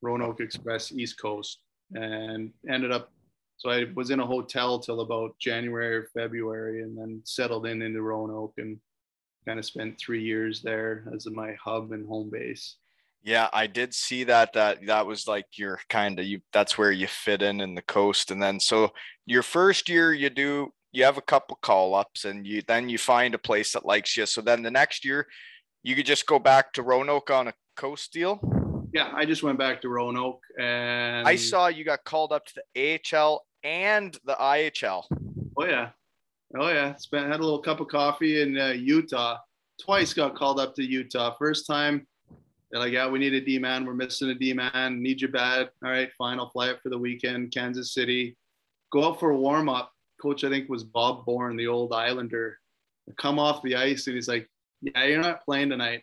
Roanoke Express, East Coast, and ended up. So I was in a hotel till about January or February, and then settled in into Roanoke and kind of spent three years there as my hub and home base. Yeah, I did see that that that was like your kind of you that's where you fit in in the coast and then so your first year you do you have a couple call ups and you then you find a place that likes you. So then the next year you could just go back to Roanoke on a coast deal. Yeah, I just went back to Roanoke and I saw you got called up to the AHL and the IHL. Oh yeah, oh yeah. Spent had a little cup of coffee in uh, Utah. Twice got called up to Utah. First time, they're like, "Yeah, we need a D man. We're missing a D man. Need you bad. All right, fine. I'll fly up for the weekend. Kansas City. Go out for a warm up. Coach, I think was Bob Bourne, the old Islander. Come off the ice and he's like, "Yeah, you're not playing tonight."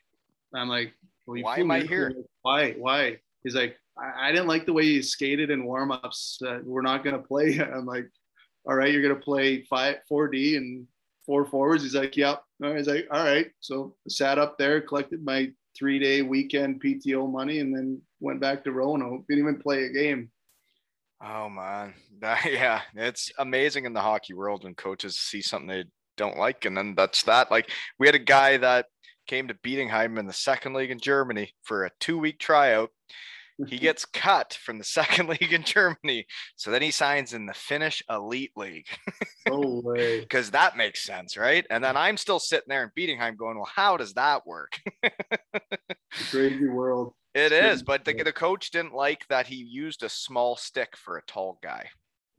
I'm like, well, Why am I here? Why? Why? He's like, I, I didn't like the way you skated in warmups. Uh, we're not gonna play. (laughs) I'm like, all right, you're gonna play five, four D and four forwards. He's like, yep. Right. He's like, all right. So I sat up there, collected my three day weekend PTO money, and then went back to Roanoke. Didn't even play a game. Oh man, (laughs) that, yeah, it's amazing in the hockey world when coaches see something they don't like, and then that's that. Like we had a guy that came to Bietigheim in the second league in Germany for a two week tryout. He gets cut from the (laughs) second league in Germany. So then he signs in the Finnish Elite League. No way. (laughs) Because that makes sense, right? And then I'm still sitting there in Bietigheim going, well, how does that work? Crazy world. (laughs) It is, but the, the coach didn't like that he used a small stick for a tall guy.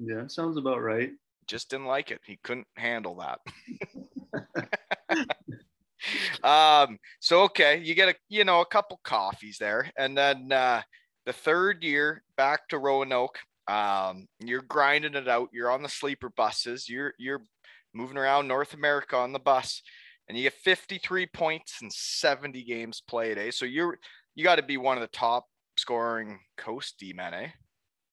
Yeah, sounds about right. Just didn't like it. He couldn't handle that. um so okay you get a you know a couple coffees there and then uh the third year back to roanoke um you're grinding it out. You're on the sleeper buses. You're you're moving around north america on the bus and you get 53 points and 70 games played eh? So you're you got to be one of the top scoring coast d-men eh?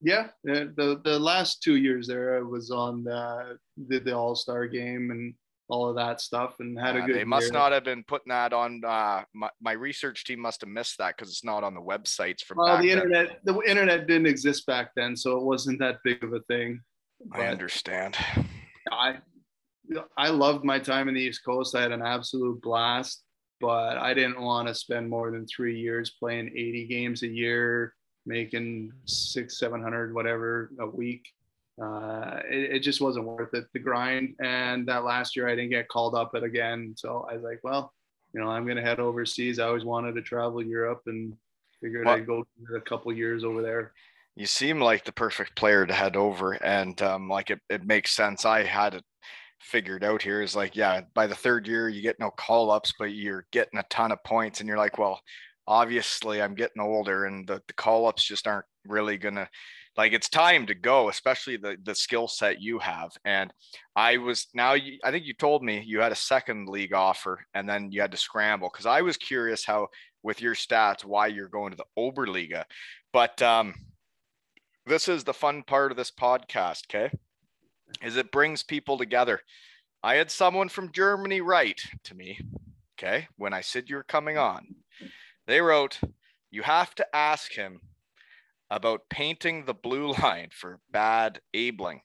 Yeah, the the, the last two years there, I was on uh, did the All Star game and all of that stuff, and had a Uh, good. they must year. not have been putting that on uh my, my research team must have missed that because it's not on the websites from Well, the then. internet, the internet didn't exist back then, so it wasn't that big of a thing. i understand I, I loved my time in the East Coast. I had an absolute blast, but I didn't want to spend more than three years playing 80 games a year, making six, seven hundred, whatever a week. Uh, it, it just wasn't worth it, the grind. And that last year, I didn't get called up it again. So I was like, well, you know, I'm going to head overseas. I always wanted to travel Europe and figured What- I'd go a couple years over there. you seem like the perfect player to head over and um like it, it makes sense i had it figured out here is like yeah by the third year you get no call ups but you're getting a ton of points and you're like well obviously i'm getting older and the, the call ups just aren't really gonna like it's time to go especially the the skill set you have. And i was now you, i think you told me you had a second league offer and then you had to scramble because i was curious how with your stats why you're going to the oberliga. But um this is the fun part of this podcast okay? Is it brings people together. I had someone from germany write to me okay when i said you're coming on. They wrote you have to ask him about painting the blue (laughs) line for Bad Aibling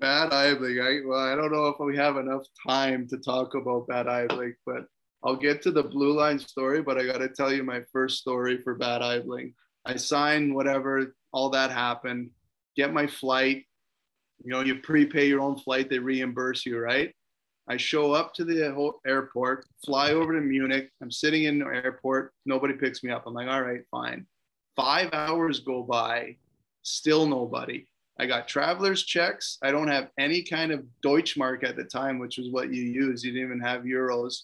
Bad Aibling. I well, I don't know if we have enough time to talk about Bad Aibling, but I'll get to the blue line story. But I got to tell you my first story for Bad Aibling. I signed whatever, all that happened. Get my flight. You know, you prepay your own flight. They reimburse you, right? I show up to the airport, fly over to Munich. I'm sitting in the airport. Nobody picks me up. I'm like, all right, fine. Five hours go by, still nobody. I got traveler's checks. I don't have any kind of Deutschmark at the time, which was what you use. You didn't even have euros.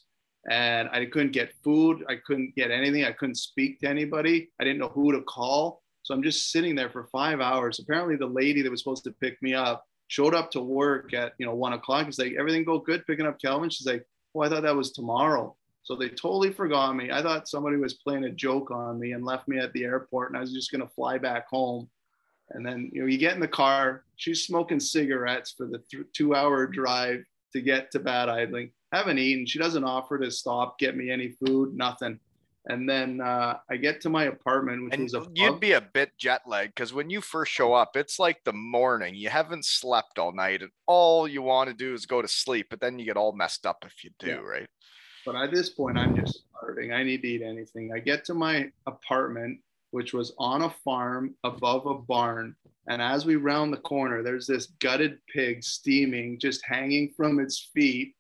And I couldn't get food. I couldn't get anything. I couldn't speak to anybody. I didn't know who to call. So I'm just sitting there for five hours. Apparently, the lady that was supposed to pick me up showed up to work at you know one o'clock. It's like everything go good picking up Kelvin. She's like, oh, I thought that was tomorrow. So they totally forgot me. I thought somebody was playing a joke on me and left me at the airport, and I was just gonna fly back home. And then you know you get in the car. She's smoking cigarettes for the th- two-hour drive to get to Bad Aibling. Haven't eaten. She doesn't offer to stop, get me any food, nothing. And then uh, I get to my apartment, which and was a you'd pub. be a bit jet lagged because when you first show up it's like the morning you haven't slept all night and all you want to do is go to sleep but then you get all messed up if you do Yeah. right But at this point, I'm just starving. I need to eat anything. I get to my apartment, which was on a farm above a barn. And as we round the corner, there's this gutted pig steaming, just hanging from its feet.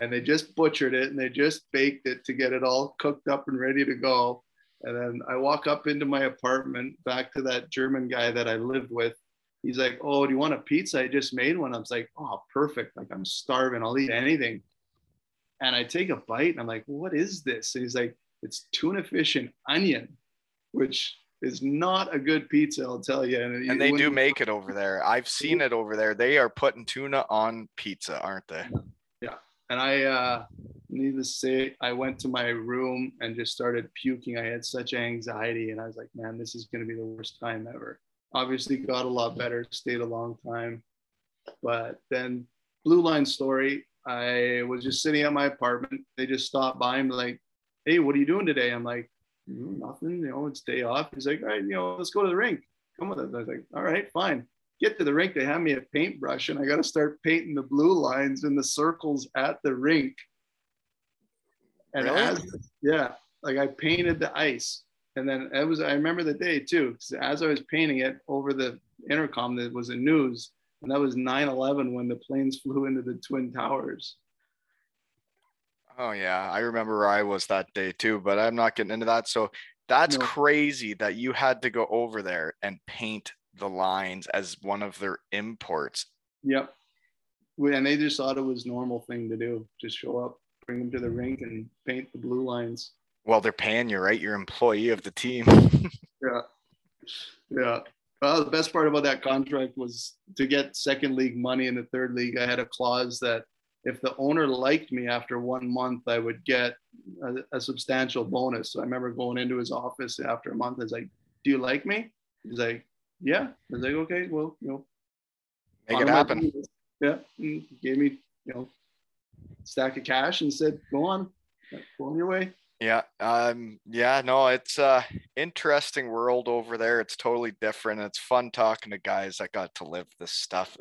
And they just butchered it and they just baked it to get it all cooked up and ready to go. And then I walk up into my apartment back to that German guy that I lived with. He's like, Oh, do you want a pizza? I just made one. I was like, Oh, perfect. Like, I'm starving. I'll eat anything. And I take a bite and I'm like, What is this? And he's like, It's tuna fish and onion, which is not a good pizza, I'll tell you. And, And they do make it over there. I've seen it over there. They are putting tuna on pizza, aren't they? Yeah. And I, uh, needless to say, I went to my room and just started puking. I had such anxiety, and I was like, man, this is going to be the worst time ever. Obviously, got a lot better, stayed a long time. But then, Blue Line story, I was just sitting at my apartment. They just stopped by and like, hey, what are you doing today? I'm like, "Mm, nothing, you know, it's day off. He's like, all right, you know, let's go to the rink. Come with us. I was like, all right, fine get to the rink, they have me a paintbrush and I got to start painting the blue lines in the circles at the rink. And Really? as, yeah, like I painted the ice. And then it was, I remember the day too, because as I was painting it over the intercom, there was a news. And that was 9 11 when the planes flew into the Twin Towers. Oh yeah, I remember where I was that day too, but I'm not getting into that. So that's No. crazy that you had to go over there and paint the lines as one of their imports. Yep. And they just thought it was normal thing to do. Just show up, bring them to the rink and paint the blue lines. Well, they're paying you, right? You're employee of the team. (laughs) Yeah. Yeah. Well, the best part about that contract was to get second league money in the third league. I had a clause that if the owner liked me after one month, I would get a, a substantial bonus. So I remember going into his office after a month. I was like, "Do you like me?" He's like, "Yeah." I was like, "Okay, well, you know, Make it happen. promise." Yeah. And gave me, you know, stack of cash and said, "Go on, go on your way." Yeah. Um, yeah, no, it's a interesting world over there. It's totally different. It's fun talking to guys that got to live this stuff.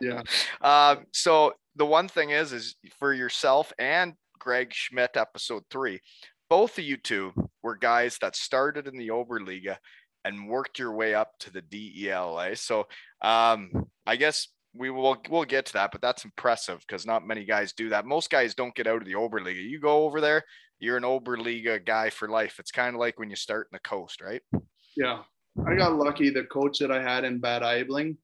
Yeah. (laughs) Um, so the one thing is, is for yourself and Greg Schmidt, episode three, both of you two were guys that started in the Oberliga and worked your way up to the DELA. So um, I guess we will we'll get to that, but that's impressive because not many guys do that. Most guys don't get out of the Oberliga. You go over there, you're an Oberliga guy for life. It's kind of like when you start in the coast, right? Yeah, I got lucky. The coach that I had in Bad Aibling,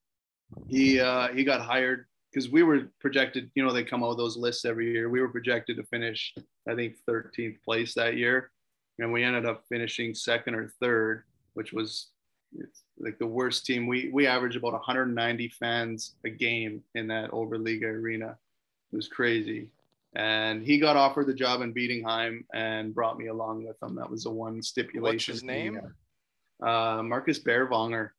he uh, he got hired because we were projected. You know, they come out with those lists every year. We were projected to finish, I think, 13th place that year, and we ended up finishing second or third, which was it's like the worst team. We we average about 190 fans a game in that Oberliga arena. It was crazy. And he got offered the job in Bietigheim and brought me along with him. That was the one stipulation. What's his name? Uh, Marcus Berwanger.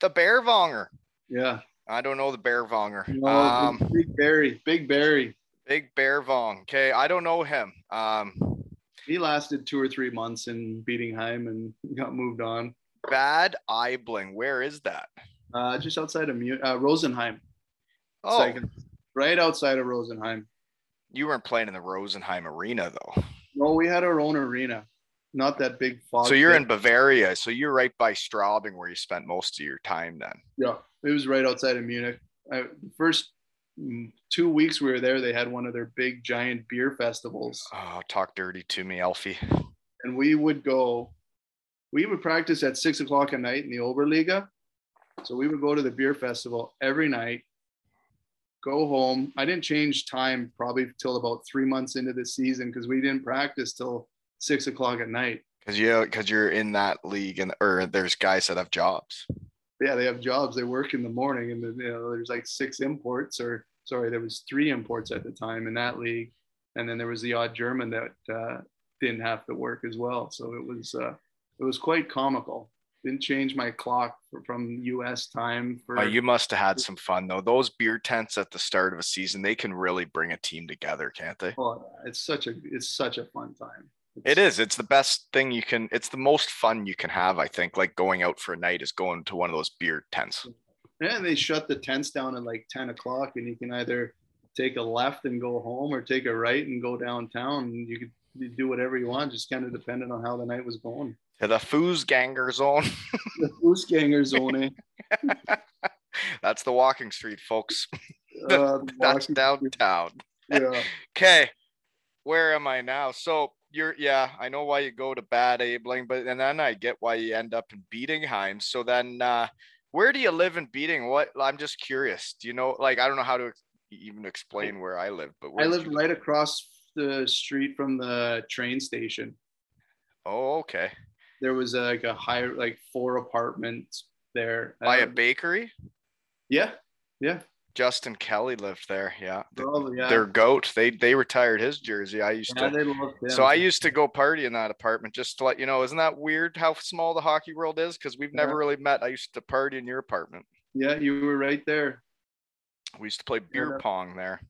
The Berwanger. Yeah. I don't know the Berwanger. No, Um, big, Barry. Big Barry. Big Bear Vong. Okay, I don't know him. Um, He lasted two or three months in Bietigheim and (laughs) got moved on. Bad Aibling. Where is that? Uh, just outside of Mu- uh, Rosenheim. Oh, right outside of Rosenheim. you weren't playing in the Rosenheim Arena though. No, we had our own arena. Not that big fog. So you're pit. in Bavaria. So you're right by Straubing where you spent most of your time then. Yeah, it was right outside of Munich. I, the first mm, two weeks we were there, they had one of their big giant beer festivals, Oh, talk dirty to me, Elfie. and we would go. We would practice at six o'clock at night in the Oberliga, so we would go to the beer festival every night. Go home. I didn't change time probably till about three months into the season because we didn't practice till six o'clock at night. Cause you, cause you're in that league and, or there's guys that have jobs. yeah, they have jobs. They work in the morning, and then, you know, there's like six imports, or sorry, there was three imports at the time in that league, and then there was the odd German that uh, didn't have to work as well. So it was uh, it was quite comical. Didn't change my clock for, from U.S. time for Oh, you must have had some fun though. Those beer tents at the start of a season, they can really bring a team together, can't they? Oh, it's such a it's such a fun time. It is. It's the best thing you can. It's the most fun you can have. I think. Like going out for a night is going to one of those beer tents. And they shut the tents down at like 10 o'clock, and you can either take a left and go home, or take a right and go downtown. You could do whatever you want, just kind of depending on how the night was going. The Fußgänger zone. (laughs) The Fußgänger zone. eh? (laughs) That's the walking street, folks. (laughs) Uh, That's downtown. Yeah. Okay, where am I now? So you're yeah, I know why you go to Bad Aibling, but and then I get why you end up in Bietigheim. So then, uh, where do you live in Beating? What I'm just curious. Do you know? Like I don't know how to even explain where I live, but I where do lived you- right across the street from the train station. Oh, okay. There was uh, like a high, like four apartments there. By a Um, bakery. yeah, yeah, Justin Kelly lived there. Yeah. Probably. Yeah, Their goat. They they retired his jersey. I used yeah to. So I used to go party in that apartment just to let you know. Isn't that weird how small the hockey world is? Because we've never Yeah. really met. I used to party in your apartment. yeah, you were right there. We used to play beer pong there.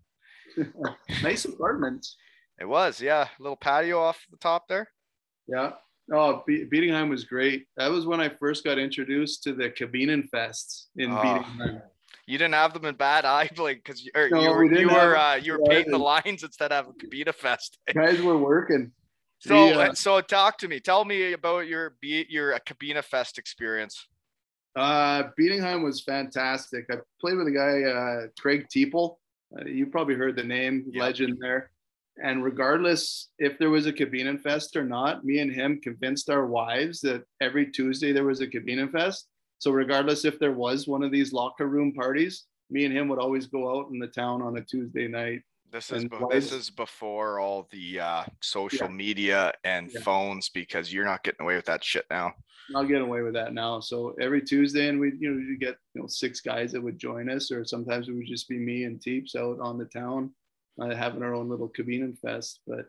(laughs) nice apartments. It was, yeah, little patio off the top there. Yeah. Oh, Be- Bietigheim was great. That was when I first got introduced to the Kabinenfests in Oh. Bietigheim. You didn't have them in bad eye, like because you, No, you were you were uh, you were yeah, painting the lines instead of a Kabita Fest. (laughs) Guys were working. (laughs) So uh, so talk to me. Tell me about your your uh, Cabina Fest experience. Uh, Bietigheim was fantastic. I played with a guy, uh, Craig Teeple. Uh, you probably heard the name, Yeah. legend there. And regardless if there was a Kabinenfest or not, me and him convinced our wives that every Tuesday there was a Kabinenfest. So regardless if there was one of these locker room parties, me and him would always go out in the town on a Tuesday night. This is be- this is- is before all the uh, social Yeah. media and Yeah. phones because you're not getting away with that shit now. I'll get away with that now. So every Tuesday, and we you know you get you know six guys that would join us, or sometimes it would just be me and Teeps out on the town, uh, having our own little Kabinen fest. But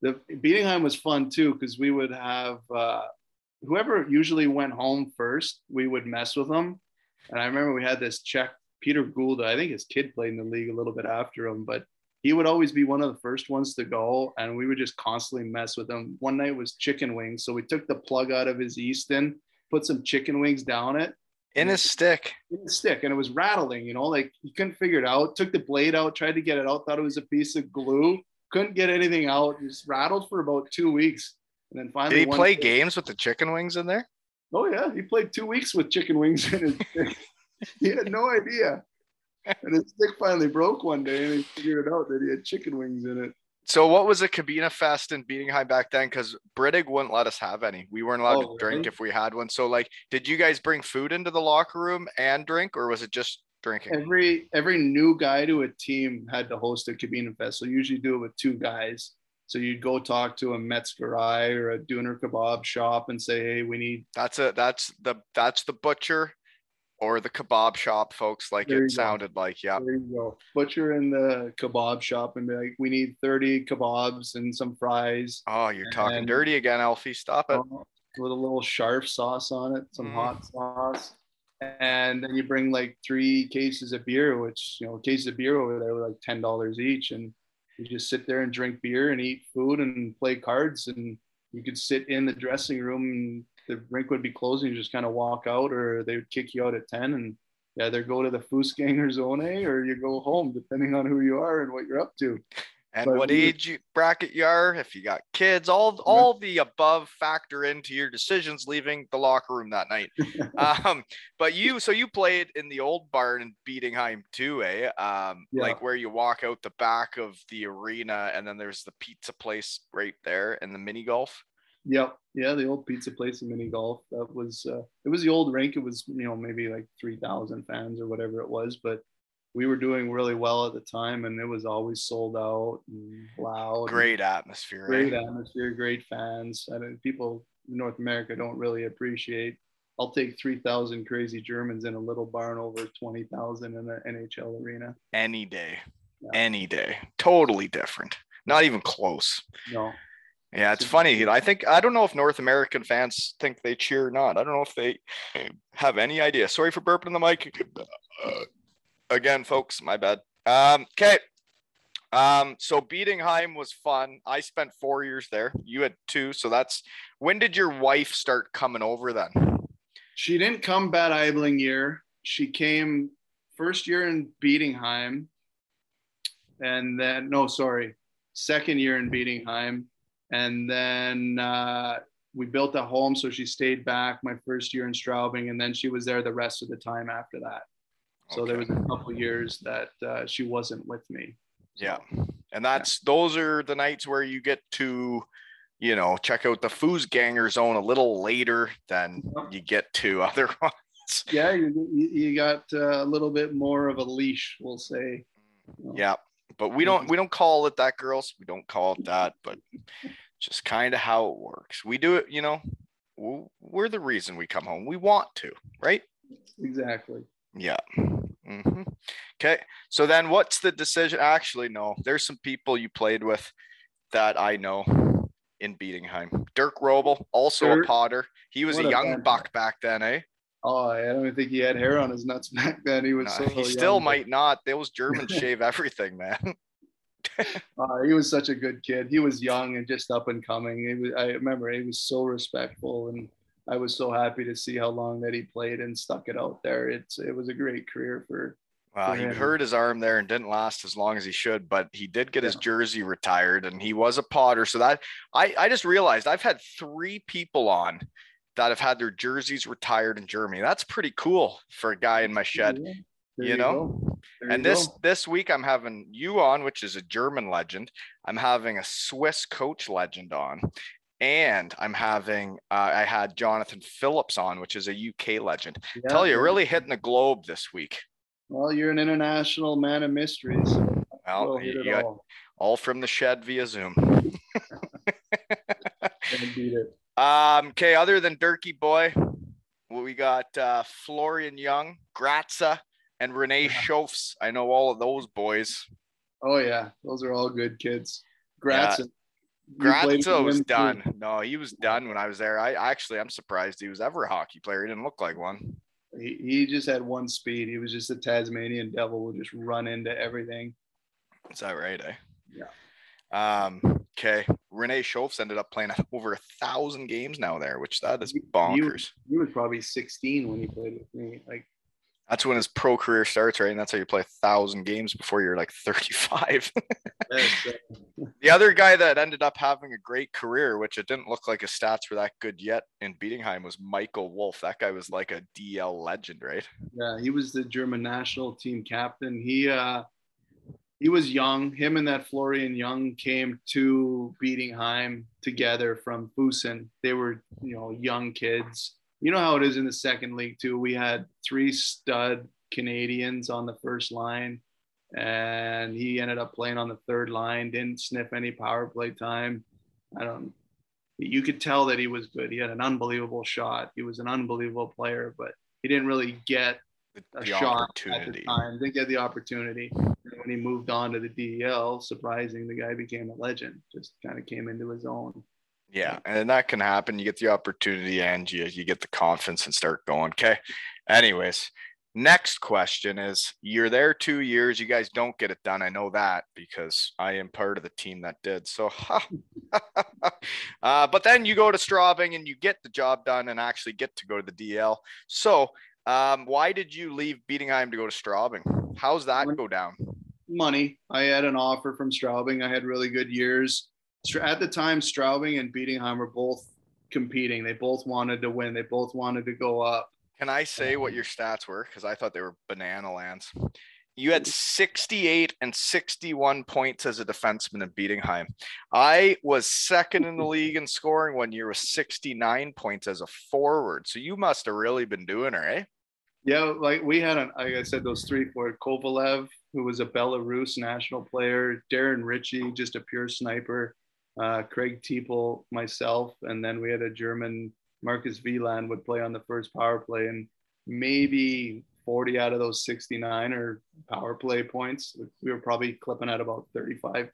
the Bietigheim was fun too because we would have uh, whoever usually went home first, we would mess with them. And I remember we had this Czech Peter Gould. I think his kid played in the league a little bit after him, but he would always be one of the first ones to go, and we would just constantly mess with him. One night was chicken wings, so we took the plug out of his Easton, put some chicken wings down it In his stick. in the stick, and it was rattling. You know, like he couldn't figure it out. Took the blade out, tried to get it out, thought it was a piece of glue, couldn't get anything out. Just rattled for about two weeks, and then finally. Did he play day- games with the chicken wings in there? Oh yeah, he played two weeks with chicken wings in his stick. (laughs) he had no idea. And his stick finally broke one day, and he figured out that he had chicken wings in it. So what was a Cabina Fest in Bietigheim back then? Because Brittig wouldn't let us have any. We weren't allowed Oh, to drink really? if we had one. So like, did you guys bring food into the locker room and drink, or was it just drinking? Every every new guy to a team had to host a Kabinen Fest. So usually do it with two guys. So you'd go talk to a Metzgerei or a Döner kebab shop and say, hey, we need That's a that's the that's the butcher or the kebab shop, folks. Like There it go. sounded like, yeah. There you go. Butcher in the kebab shop and be like, we need 30 kebabs and some fries Oh, you're talking dirty again, Elfie. Stop it. uh, with a little sharp sauce on it, some Mm. hot sauce. And then you bring like three cases of beer, which, you know, cases of beer over there were like $10 each. And you just sit there and drink beer and eat food and play cards. And you could sit in the dressing room and the rink would be closing. You just kind of walk out or they would kick you out at 10 and you either go to the Fußgänger Zone A or you go home, depending on who you are and what you're up to. And but what we- age you, bracket you are, if you got kids, all all the above factor into your decisions leaving the locker room that night. (laughs) um, but you, so you played in the old barn in Bietigheim too, eh? Um, Yeah. like where you walk out the back of the arena, and then there's the pizza place right there, and the mini golf. Yep. Yeah, the old pizza place in mini golf. That was uh, it was the old rink. It was, you know, maybe like three thousand fans or whatever it was, but we were doing really well at the time and it was always sold out and loud. Great atmosphere. great eh? atmosphere, great fans. I mean people in North America don't really appreciate. I'll take three thousand crazy Germans in a little barn over twenty thousand in an NHL arena. Any day, Yeah. any day, totally different. Not even close. No. Yeah, it's funny. I think I don't know if North American fans think they cheer or not. I don't know if they have any idea. Sorry for burping the mic. Uh, again, folks, my bad. Um, okay. Um, so Bietigheim was fun. I spent four years there. You had two. So that's when did your wife start coming over then? She didn't come Bad Aibling year. She came first year in Bietigheim. and then no, sorry, second year in Bietigheim, and then uh, we built a home, so she stayed back my first year in Straubing, and then she was there the rest of the time after that. So there was a couple years that uh, she wasn't with me. Yeah. And that's those are the nights where you get to, you know, check out the Fußgänger zone a little later than you get to (laughs) other ones. Yeah, you, you you got uh, a little bit more of a leash, we'll say. Yeah. But we don't we don't call it that, girls. We don't call it that, but just kind of how it works. We do it, you know, we're the reason we come home. We want to, right? Exactly. Yeah. hmm Okay. So then what's the decision? Actually, no, there's some people you played with that I know in Bietigheim. Dirk Robel, also Dirk. a potter. He was a a young bad buck back then, eh? Oh, I don't even think he had hair on his nuts (laughs) back then. He was No, so he still young. might not. Those Germans (laughs) shave everything, man. (laughs) Uh, he was such a good kid. He was young and just up and coming. He was, I remember he was so respectful, and I was so happy to see how long that he played and stuck it out there. It's it was a great career for. For he hurt his arm there and didn't last as long as he should, but he did get his jersey retired and he was a potter. So that I, I just realized I've had three people on that have had their jerseys retired in Germany. That's pretty cool for a guy in my shed. There you know? and you this go. this week I'm having you on, which is a German legend. I'm having a Swiss coach legend on, and I'm having uh, I had Jonathan Phillips on, which is a UK legend. Yeah, Tell you, really hitting the globe this week. Well, you're an international man of mysteries. So Well, you got all. all from the shed via Zoom. (laughs) It. Um, okay, other than Dirky Boy, we got uh, Florian Young, Gratza, and René Schoofs. I know all of those boys. Oh yeah, those are all good kids. Yeah. You played Gratza was him, too. done. No, he was done when I was there. I actually, I'm surprised he was ever a hockey player. He didn't look like one. He, he just had one speed. He was just a Tasmanian devil. Would just run into everything. Is that right? Eh? Yeah. Um. Okay. René Schoofs ended up playing (laughs) over a thousand games now there, which that is bonkers. He was probably 16 when he played with me. Like That's when his pro career starts, right? And that's how you play a thousand games before you're like 35. (laughs) uh, The other guy that ended up having a great career, which it didn't look like his stats were that good yet in Bietigheim, was Michael Wolf. That guy was like a DEL legend, right? yeah, he was the German national team captain. He uh he was young. Him and that Florian Young came to Bietigheim together from Füssen. They were, you know, young kids. You know how it is in the second league too. We had three stud Canadians on the first line, and he ended up playing on the third line. Didn't sniff any power play time. I don't. You could tell that he was good. He had an unbelievable shot. He was an unbelievable player, but he didn't really get a the shot at the time. Didn't get the opportunity. And when he moved on to the DEL, surprising, the guy became a legend. Just kind of came into his own. Yeah, and that can happen. You get the opportunity and you, you get the confidence and start going. Okay. Anyways, next question is you're there two years. You guys don't get it done. I know that because I am part of the team that did. So, (laughs) uh, but then you go to Straubing and you get the job done and actually get to go to the DEL. So, um, why did you leave Bietigheim to go to Straubing? How's that go down? Money. I had an offer from Straubing. I had really good years. At the time, Straubing and Bietigheim were both competing. They both wanted to win. They both wanted to go up. Can I say what your stats were? Because I thought they were banana lands. You had 68 and 61 points as a defenseman in Bietigheim. I was second in the (laughs) league in scoring one year with 69 points as a forward. So you must have really been doing her, eh? Yeah, like we had, an, like I said, those three for Kovalev, who was a Belarus national player, Darren Ritchie, just a pure sniper, uh, Craig Teeple, myself, and then we had a German Marcus Wieland would play on the first power play, and maybe 40 out of those 69 are power play points. We were probably clipping at about 35%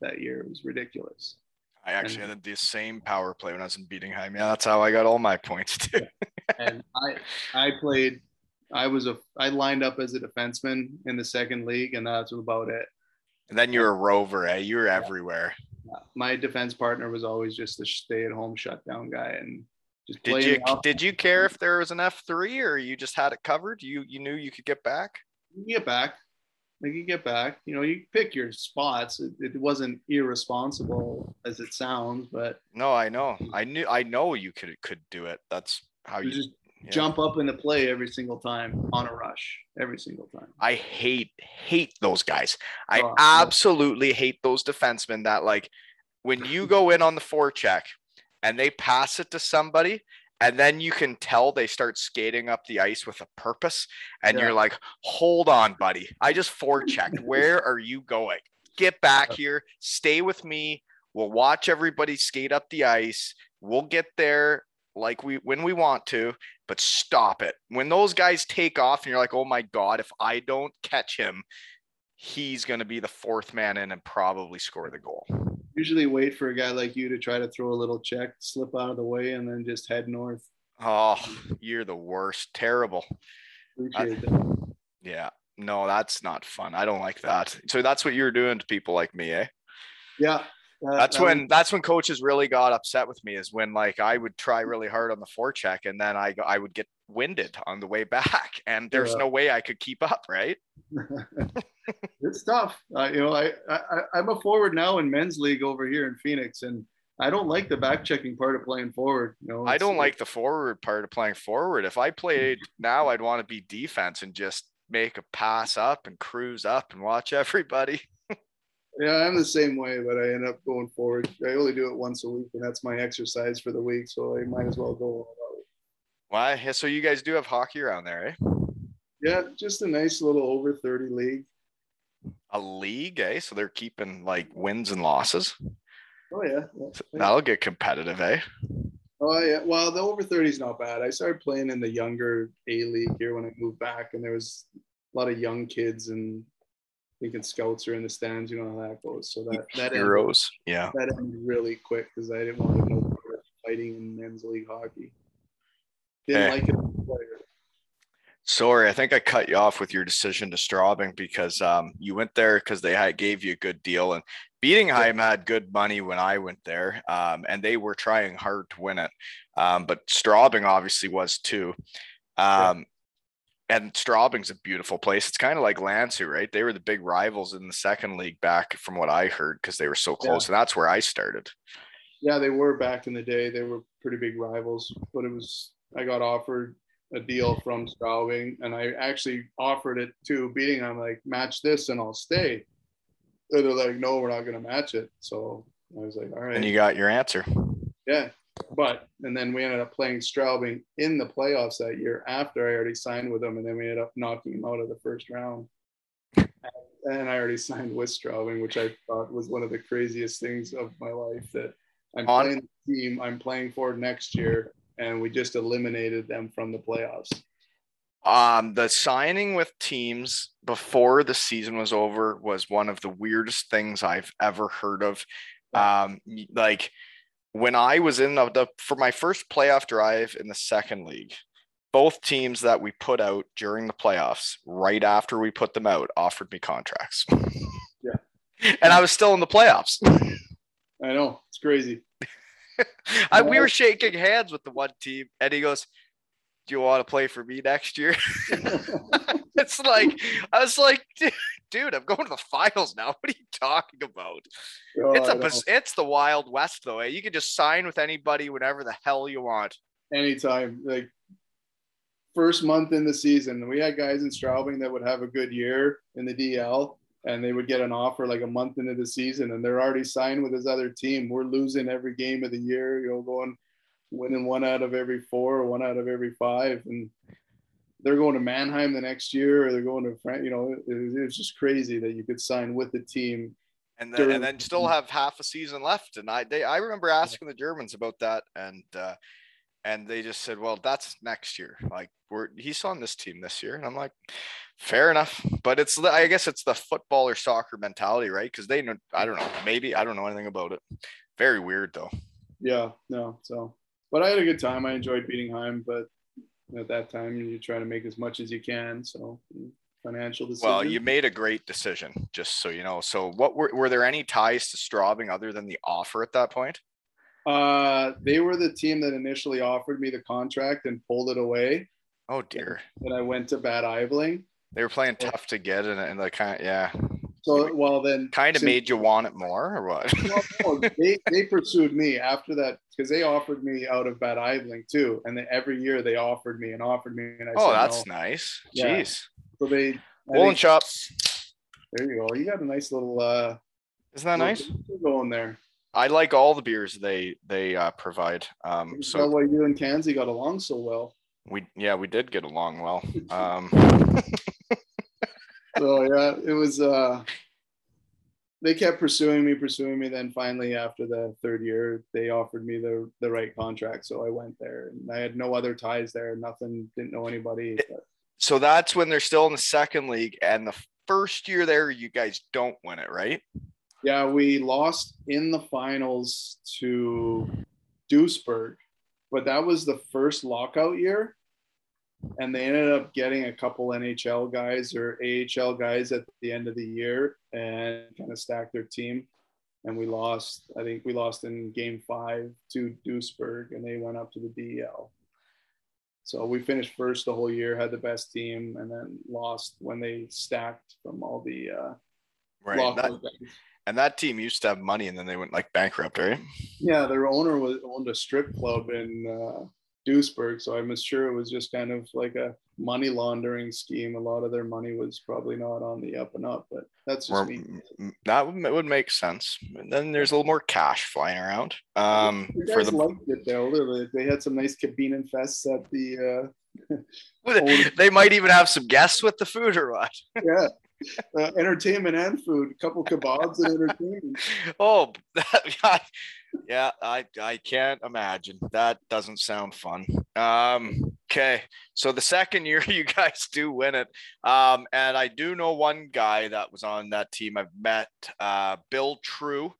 that year. It was ridiculous. I actually had the same power play when I was in Bietigheim. Yeah, that's how I got all my points too. and I I played I was a I lined up as a defenseman in the second league and that's about it. And then you're a rover, eh? You were everywhere. My defense partner was always just a stay-at-home shutdown guy and just Did you did you care if there was an F three or you just had it covered? You you knew you could get back? You get back. Like you get back, you know, you pick your spots. It, it wasn't irresponsible as it sounds, but No, I know. I knew. I know you could could do it. That's how you you. just yeah. jump up into play every single time on a rush, every single time. I hate hate those guys. I Oh, absolutely hate those defensemen that like when you go in on the forecheck and they pass it to somebody and then you can tell they start skating up the ice with a purpose and Yeah. you're like, "Hold on, buddy. I just forechecked. (laughs) Where are you going? Get back here. Stay with me. We'll watch everybody skate up the ice. We'll get there like we when we want to, but stop it. When those guys take off and you're like, oh my God, if I don't catch him, he's going to be the fourth man in and probably score the goal. Usually wait for a guy like you to try to throw a little check, slip out of the way, and then just head north. Oh, you're the worst. Terrible. Appreciate that. Yeah. No, that's not fun. I don't like that. So that's what you're doing to people like me, eh? Yeah. That- That's that was- when that's when coaches really got upset with me is when like I would try really hard on the forecheck and then I I would get winded on the way (laughs) back and there's Yeah. no way I could keep up, right? (laughs) it's tough. Uh, you know, I, I I'm a forward now in men's league over here in Phoenix, and I don't like the back checking part of playing forward. You know, I don't like the forward part of playing forward. If I played (laughs) now, I'd want to be defense and just make a pass up and cruise up and watch everybody. Yeah, I'm the same way, but I end up going forward. I only do it once a week, and that's my exercise for the week. So I might as well go all out. Why? So you guys do have hockey around there, eh? Yeah, just a nice little over 30 league. A league, eh? So they're keeping like wins and losses. Oh yeah. That'll get competitive, eh? Oh yeah. Well, the over 30 is not bad. I started playing in the younger A league here when I moved back, and there was a lot of young kids and thinking scouts are in the stands. You know how that goes. So that that ended, Yeah. that ended really quick because I didn't want to know fighting in men's league hockey. Didn't Hey. like it. as a player. Sorry, I think I cut you off with your decision to Straubing because um, you went there because they had, gave you a good deal, and Bietigheim had good money when I went there, um, and they were trying hard to win it. Um, but Straubing obviously was too. Um, And Straubing's a beautiful place. It's kind of like Landshut, right? They were the big rivals in the second league back, from what I heard, because they were so Yeah. close, and that's where I started. Yeah, they were back in the day. They were pretty big rivals, but it was I got offered a deal from Straubing, and I actually offered it to Beating. I'm like, match this, and I'll stay. And they're like, no, we're not going to match it. So I was like, all right, And you got your answer. yeah. But and then we ended up playing Straubing in the playoffs that year after I already signed with them, and then we ended up knocking him out of the first round. And I already (laughs) signed with Straubing, which I thought was one of the craziest things of my life. That I'm On- playing the team I'm playing for next year, and we just eliminated them from the playoffs. Um, the signing with teams before the season was over was one of the weirdest things I've ever heard of. Um, like when I was in the, the for my first playoff drive in the second league, both teams that we put out during the playoffs, right after we put them out, offered me contracts. (laughs) Yeah. and I was still in the playoffs. (laughs) I know it's crazy. (laughs) I, we were shaking hands with the one team, and he goes, "Do you want to play for me next year?" (laughs) it's like I was like, "Dude, I'm going to the finals now. What are you talking about?" Oh, it's a it's the wild west though. Eh? You can just sign with anybody whenever the hell you want. anytime. Like first month in the season, we had guys in Straubing that would have a good year in the DEL and they would get an offer like a month into the season and they're already signed with his other team. We're losing every game of the year, you know, going winning one out of every four or one out of every five. And they're going to Mannheim the next year or they're going to Fran- you know, it, it was just crazy that you could sign with the team. and then, During- and then still have half a season left. And I they I remember asking the Germans about that, and uh, and they just said, "Well, that's next year. Like we're he's on this team this year." And I'm like, "Fair enough." But it's I guess it's the football or soccer mentality, right? Because they know I don't know maybe I don't know anything about it. Very weird though. Yeah, no. So, but I had a good time. I enjoyed Bietigheim, but at that time you try to make as much as you can. So, financial decision. Well, you made a great decision, just so you know. So, what were were there any ties to Straubing other than the offer at that point? Uh, they were the team that initially offered me the contract and pulled it away. Oh dear. And I went to Bad Aibling. They were playing tough to get and, and like kind of yeah. So well then Kind of made you want it more or what? (laughs) well, no, they they pursued me after that because they offered me out of Bad Aibling too, and then every year they offered me and offered me, and I oh, said that's no. nice. Yeah. Jeez. So they Woolen shop. there you go. You got a nice little uh Isn't that nice? going there. I like all the beers they they uh, provide. Um, so why you and Kanzi got along so well. we yeah we did get along well. (laughs) Um, (laughs) So yeah, it was uh they kept pursuing me, pursuing me. Then finally, after the third year, they offered me the the right contract. So I went there, and I had no other ties there. Nothing, didn't know anybody. but- so that's when they're still in the second league, and the first year there, you guys don't win it, right? Yeah, we lost in the finals to Duisburg, but that was the first lockout year. And they ended up getting a couple NHL guys or AHL guys at the end of the year and kind of stacked their team. And we lost, I think we lost in game five to Duisburg and they went up to the DEL. So we finished first the whole year, had the best team, and then lost when they stacked from all the uh, Right. That, and that team used to have money, and then they went like bankrupt, right? Yeah, their owner was owned a strip club in uh, Duisburg, so I'm sure it was just kind of like a money laundering scheme. A lot of their money was probably not on the up and up, but that's just Or, me. that would, would make sense. And then there's a little more cash flying around. Um, for guys the liked it though. They, had some nice cabinen fests at the uh, (laughs) they might even have some guests with the food or what? (laughs) yeah. Uh, entertainment and food, a couple kebabs and entertainment. (laughs) Oh, that, yeah, I I can't imagine. That doesn't sound fun. Um, okay, so the second (laughs) year you guys do win it, um, and I do know one guy that was on that team. I've met uh, Bill True.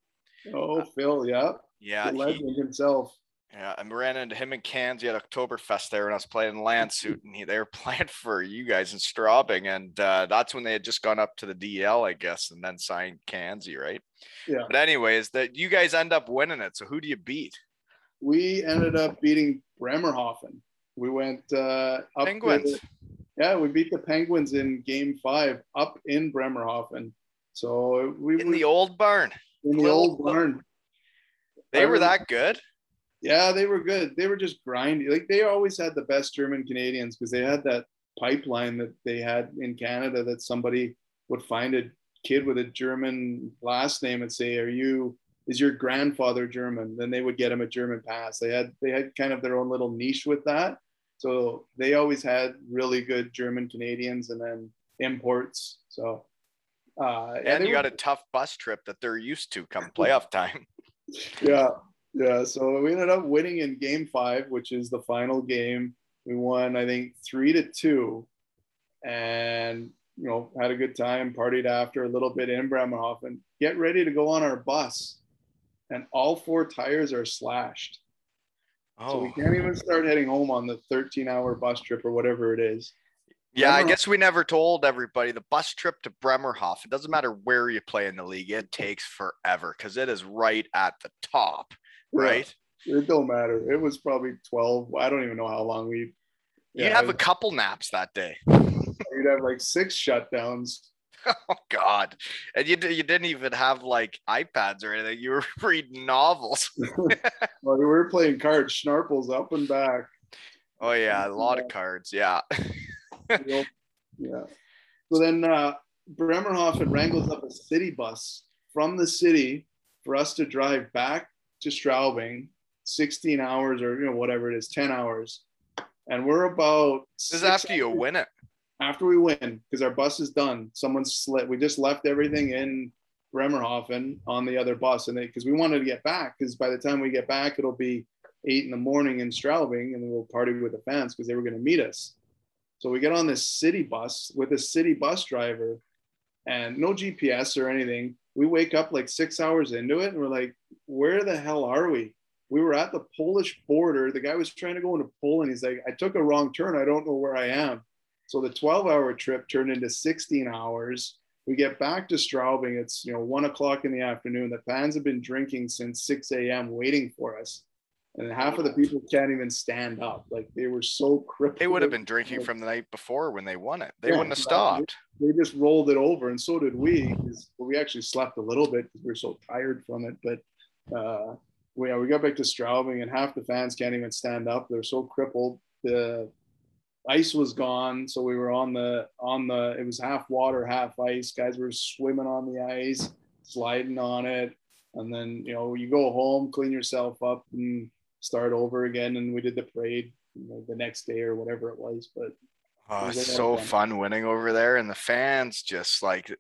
Oh, Phil, yeah, Yeah, the he, legend himself. yeah, I ran into him in Kanzi at Oktoberfest there when I was playing Landshut, and he, they were (laughs) playing for you guys in Straubing, and uh, that's when they had just gone up to the DEL, I guess, and then signed Kanzi, right? Yeah. But anyways, that you guys end up winning it. So who do you beat? We ended up beating Bremerhaven. We went uh, up Penguins. Yeah, we beat the Penguins in Game Five up in Bremerhaven. So we in were the old barn. in the little- old barn. They were that good. Yeah, they were good. They were just grinding. Like they always had the best German Canadians because they had that pipeline that they had in Canada that somebody would find a kid with a German last name and say, "Are you? Is your grandfather German?" Then they would get him a German pass. They had they had kind of their own little niche with that. So they always had really good German Canadians and then imports. So uh, And they you were- got a tough bus trip that they're used to come playoff (laughs) time. yeah yeah so we ended up winning in game five which is the final game we won i think three to two and you know had a good time partied after a little bit in bremerhaven get ready to go on our bus and all four tires are slashed so we Oh, can't even start heading home on the 13 hour bus trip or whatever it is yeah. I guess we never told everybody the bus trip to Bremerhaven. It doesn't matter where you play in the league; it takes forever because it is right at the top, right? it don't matter it was probably 12 i don't even know how long we You'd have a couple naps that day. You'd have like six shutdowns (laughs) Oh God! And you you didn't even have like iPads or anything. You were (laughs) reading novels. (laughs) well, we were playing cards schnarples up and back Oh yeah, a lot of cards. Yeah. Yeah. So then uh, Bremerhaven wrangles up a city bus from the city for us to drive back to Straubing, 16 hours or you know whatever it is, 10 hours. And we're about This is after you win it. After we win because our bus is done. Someone slit. We just left everything in Bremerhaven on the other bus, and because we wanted to get back, because by the time we get back, it'll be eight in the morning in Straubing, and we'll party with the fans because they were going to meet us. So we get on this city bus with a city bus driver, and no GPS or anything. We wake up like six hours into it, and we're like, "Where the hell are we?" We were at the Polish border. The guy was trying to go into Poland. He's like, "I took a wrong turn. I don't know where I am." So the 12 hour trip turned into 16 hours. We get back to Straubing. It's, you know, one o'clock in the afternoon. The fans have been drinking since 6 a.m. waiting for us. and half of the people can't even stand up. Like they were so crippled. They would have been drinking from the night before when they won it. They Yeah, wouldn't have stopped. They just rolled it over, and so did we. we actually slept a little bit because we were so tired from it. But uh, we, yeah, we got back to Straubing, and half the fans can't even stand up. They're so crippled. The ice was gone, so we were on the on the. It was half water, half ice. Guys were swimming on the ice, sliding on it, and then you know you go home, clean yourself up, and start over again. And we did the parade you know, the next day or whatever it was. But Oh, was so fun. fun winning over there, and the fans just like.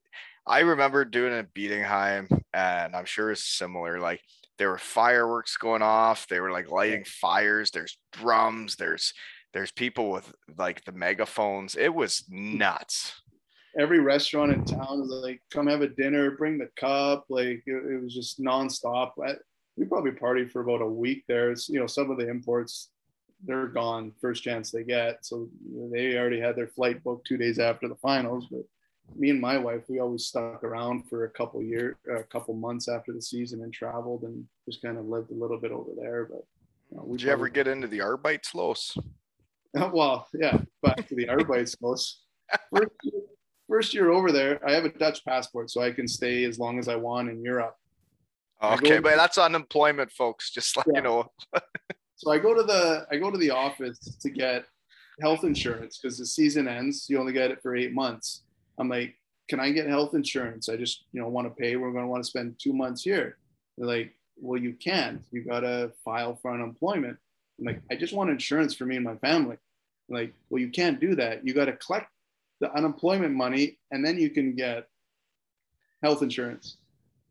I remember doing it at Bietigheim, and I'm sure it's similar. Like there were fireworks going off. They were like lighting fires. There's drums. There's there's people with like the megaphones. It was nuts. every restaurant in town was like, come have a dinner, bring the cup. Like it, it was just nonstop. I, we probably partied for about a week there. It's, you know, some of the imports, they're gone first chance they get. So they already had their flight booked two days after the finals. But me and my wife, we always stuck around for a couple year, a couple months after the season and traveled and just kind of lived a little bit over there. But you know, Did you ever get into the Arbeitslos? (laughs) well, yeah, back to the (laughs) Arbeitslos. First, year- first year over there, I have a Dutch passport, so I can stay as long as I want in Europe. Okay, but that's unemployment, folks. Just let Yeah. you know. (laughs) So I go to the I go to the office to get health insurance because the season ends. You only get it for eight months. I'm like, can I get health insurance? I just you know want to pay. We're going to want to spend two months here. They're like, well, you can't. You got to file for unemployment. I'm like, I just want insurance for me and my family. like, well, you can't do that. You got to collect the unemployment money and then you can get health insurance.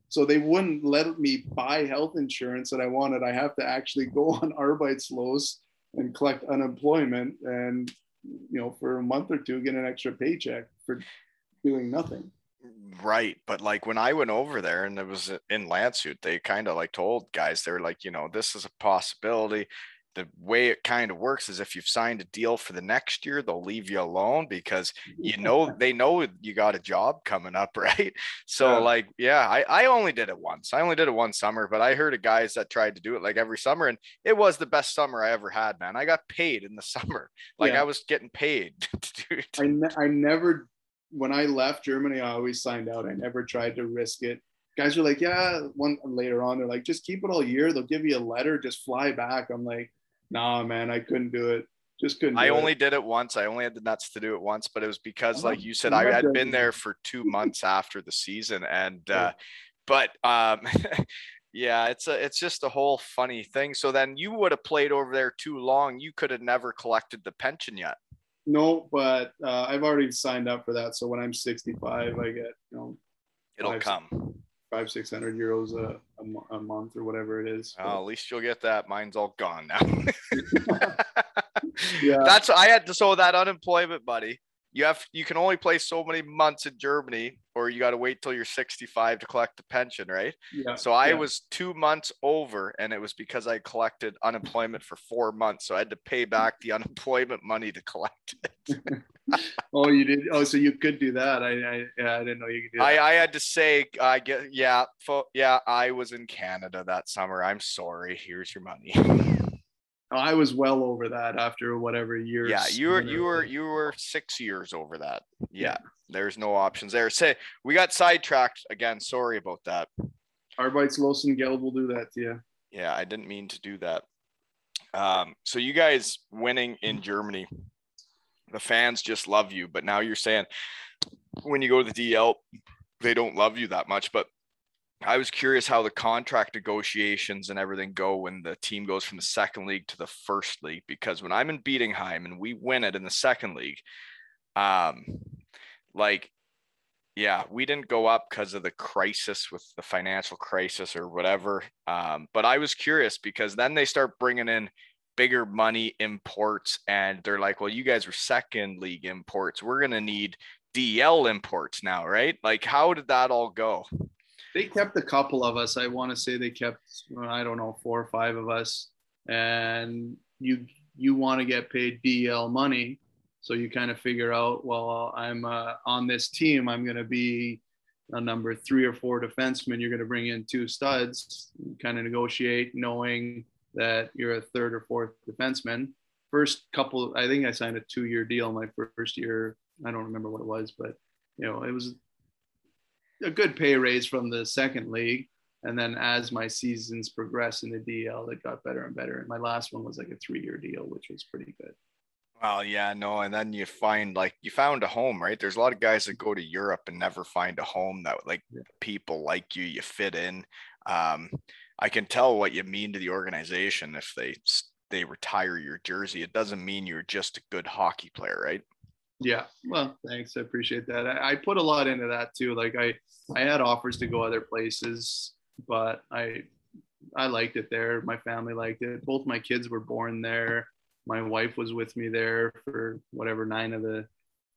So they wouldn't let me buy health insurance that I wanted. I have to actually go on (laughs) Arbeitslos and collect unemployment and, you know, for a month or two, get an extra paycheck for doing nothing. Right. But like when I went over there and it was in Landshut, they kind of like told guys, they're like, you know, this is a possibility. The way it kind of works is if you've signed a deal for the next year, they'll leave you alone because you (laughs) know they know you got a job coming up, (laughs) right? So Yeah. like, yeah, I, I only did it once. I only did it one summer, but I heard of guys that tried to do it like every summer, and it was the best summer I ever had, man. I got paid in the (laughs) summer. Like Yeah. I was getting paid to do it. I, ne- I never, when I left Germany, I always signed out. I never tried to risk it. Guys are like, yeah, one later on, they're like, just keep it all year. They'll give you a letter, just fly back. I'm like, nah, man, I couldn't do it. Just couldn't. I do it. only did it once. I only had the nuts to do it once, but it was because, like you said, I had been there (laughs) for two months after the season, and uh, but um, (laughs) yeah, it's a it's just a whole funny thing. So then you would have played over there too long. You could have never collected the pension yet. No, but uh, I've already signed up for that. So when I'm 65, I get you know It'll come. Five six hundred euros a, a, a month or whatever it is. Well, at least you'll get that. Mine's all gone now. (laughs) Yeah. That's I had to so that unemployment money. You have you can only play so many months in Germany, or you got to wait till you're 65 to collect the pension, right? yeah. So I yeah. was two months over, and it was because I collected unemployment for four months. So I had to pay back the (laughs) unemployment money to collect it. (laughs) Oh, you did. Oh, so you could do that. I, I yeah, I didn't know you could do that. I, I had to say, I get yeah, fo- yeah. I was in Canada that summer. I'm sorry. Here's your money. I was well over that after whatever years. yeah, you were you were you were six years over that. Yeah, there's no options there. Say we got sidetracked again. Sorry about that. Arbeitslosen Geld will do that to you. Yeah, I didn't mean to do that. Um, so you guys winning in Germany, the fans just love you. But now you're saying when you go to the DEL, they don't love you that much. But I was curious how the contract negotiations and everything go when the team goes from the second league to the first league. Because when I'm in Bietigheim and we win it in the second league, um, like yeah, we didn't go up because of the crisis with the financial crisis or whatever. Um, but I was curious because then they start bringing in bigger money imports, and they're like, "Well, you guys were second league imports. We're gonna need DEL imports now, right? Like, how did that all go? They kept a couple of us. I want to say they kept I don't know four or five of us, and you you want to get paid DEL money, so you kind of figure out well I'm uh, on this team. I'm going to be a number three or four defenseman. You're going to bring in two studs. Kind of negotiate, knowing that you're a third or fourth defenseman. First couple, I think I signed a two-year deal my first year. I don't remember what it was, but you know, it was a good pay raise from the second league. And then as my seasons progressed in the DEL, it got better and better. And my last one was like a three-year deal, which was pretty good. Well, yeah, no, and then you find like you found a home, right? There's a lot of guys that go to Europe and never find a home that like Yeah. people like you, you fit in. Um, I can tell what you mean to the organization if they they retire your jersey. It doesn't mean you're just a good hockey player, right? Yeah. Well, thanks. I appreciate that. I, I put a lot into that too. Like I, I had offers to go other places, but I, I liked it there. My family liked it. Both my kids were born there. My wife was with me there for whatever nine of the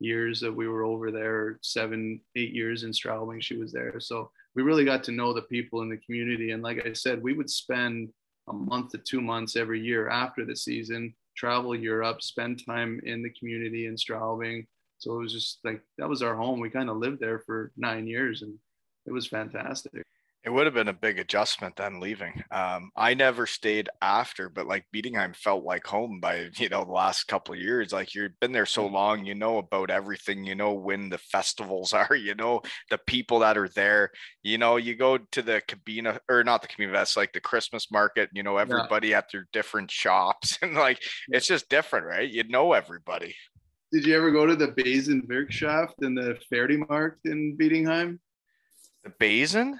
years that we were over there, seven, eight years in Straubing. She was there. So we really got to know the people in the community. And like I said, we would spend a month to two months every year after the season, travel Europe, spend time in the community in Straubing. So it was just like that was our home. We kind of lived there for nine years and it was fantastic. It would have been a big adjustment then leaving. Um, I never stayed after, but like Bietigheim felt like home by you know the last couple of years. Like you've been there so long, you know about everything. You know when the festivals (laughs) are. You know the people that are there. You know you go to the cabina or not the cabina. That's like the Christmas market. You know everybody at their different shops, (laughs) and like it's just different, right? You know everybody. Did you ever go to the Besenwirtschaft and the Pferdemarkt in Bietigheim? The Besen,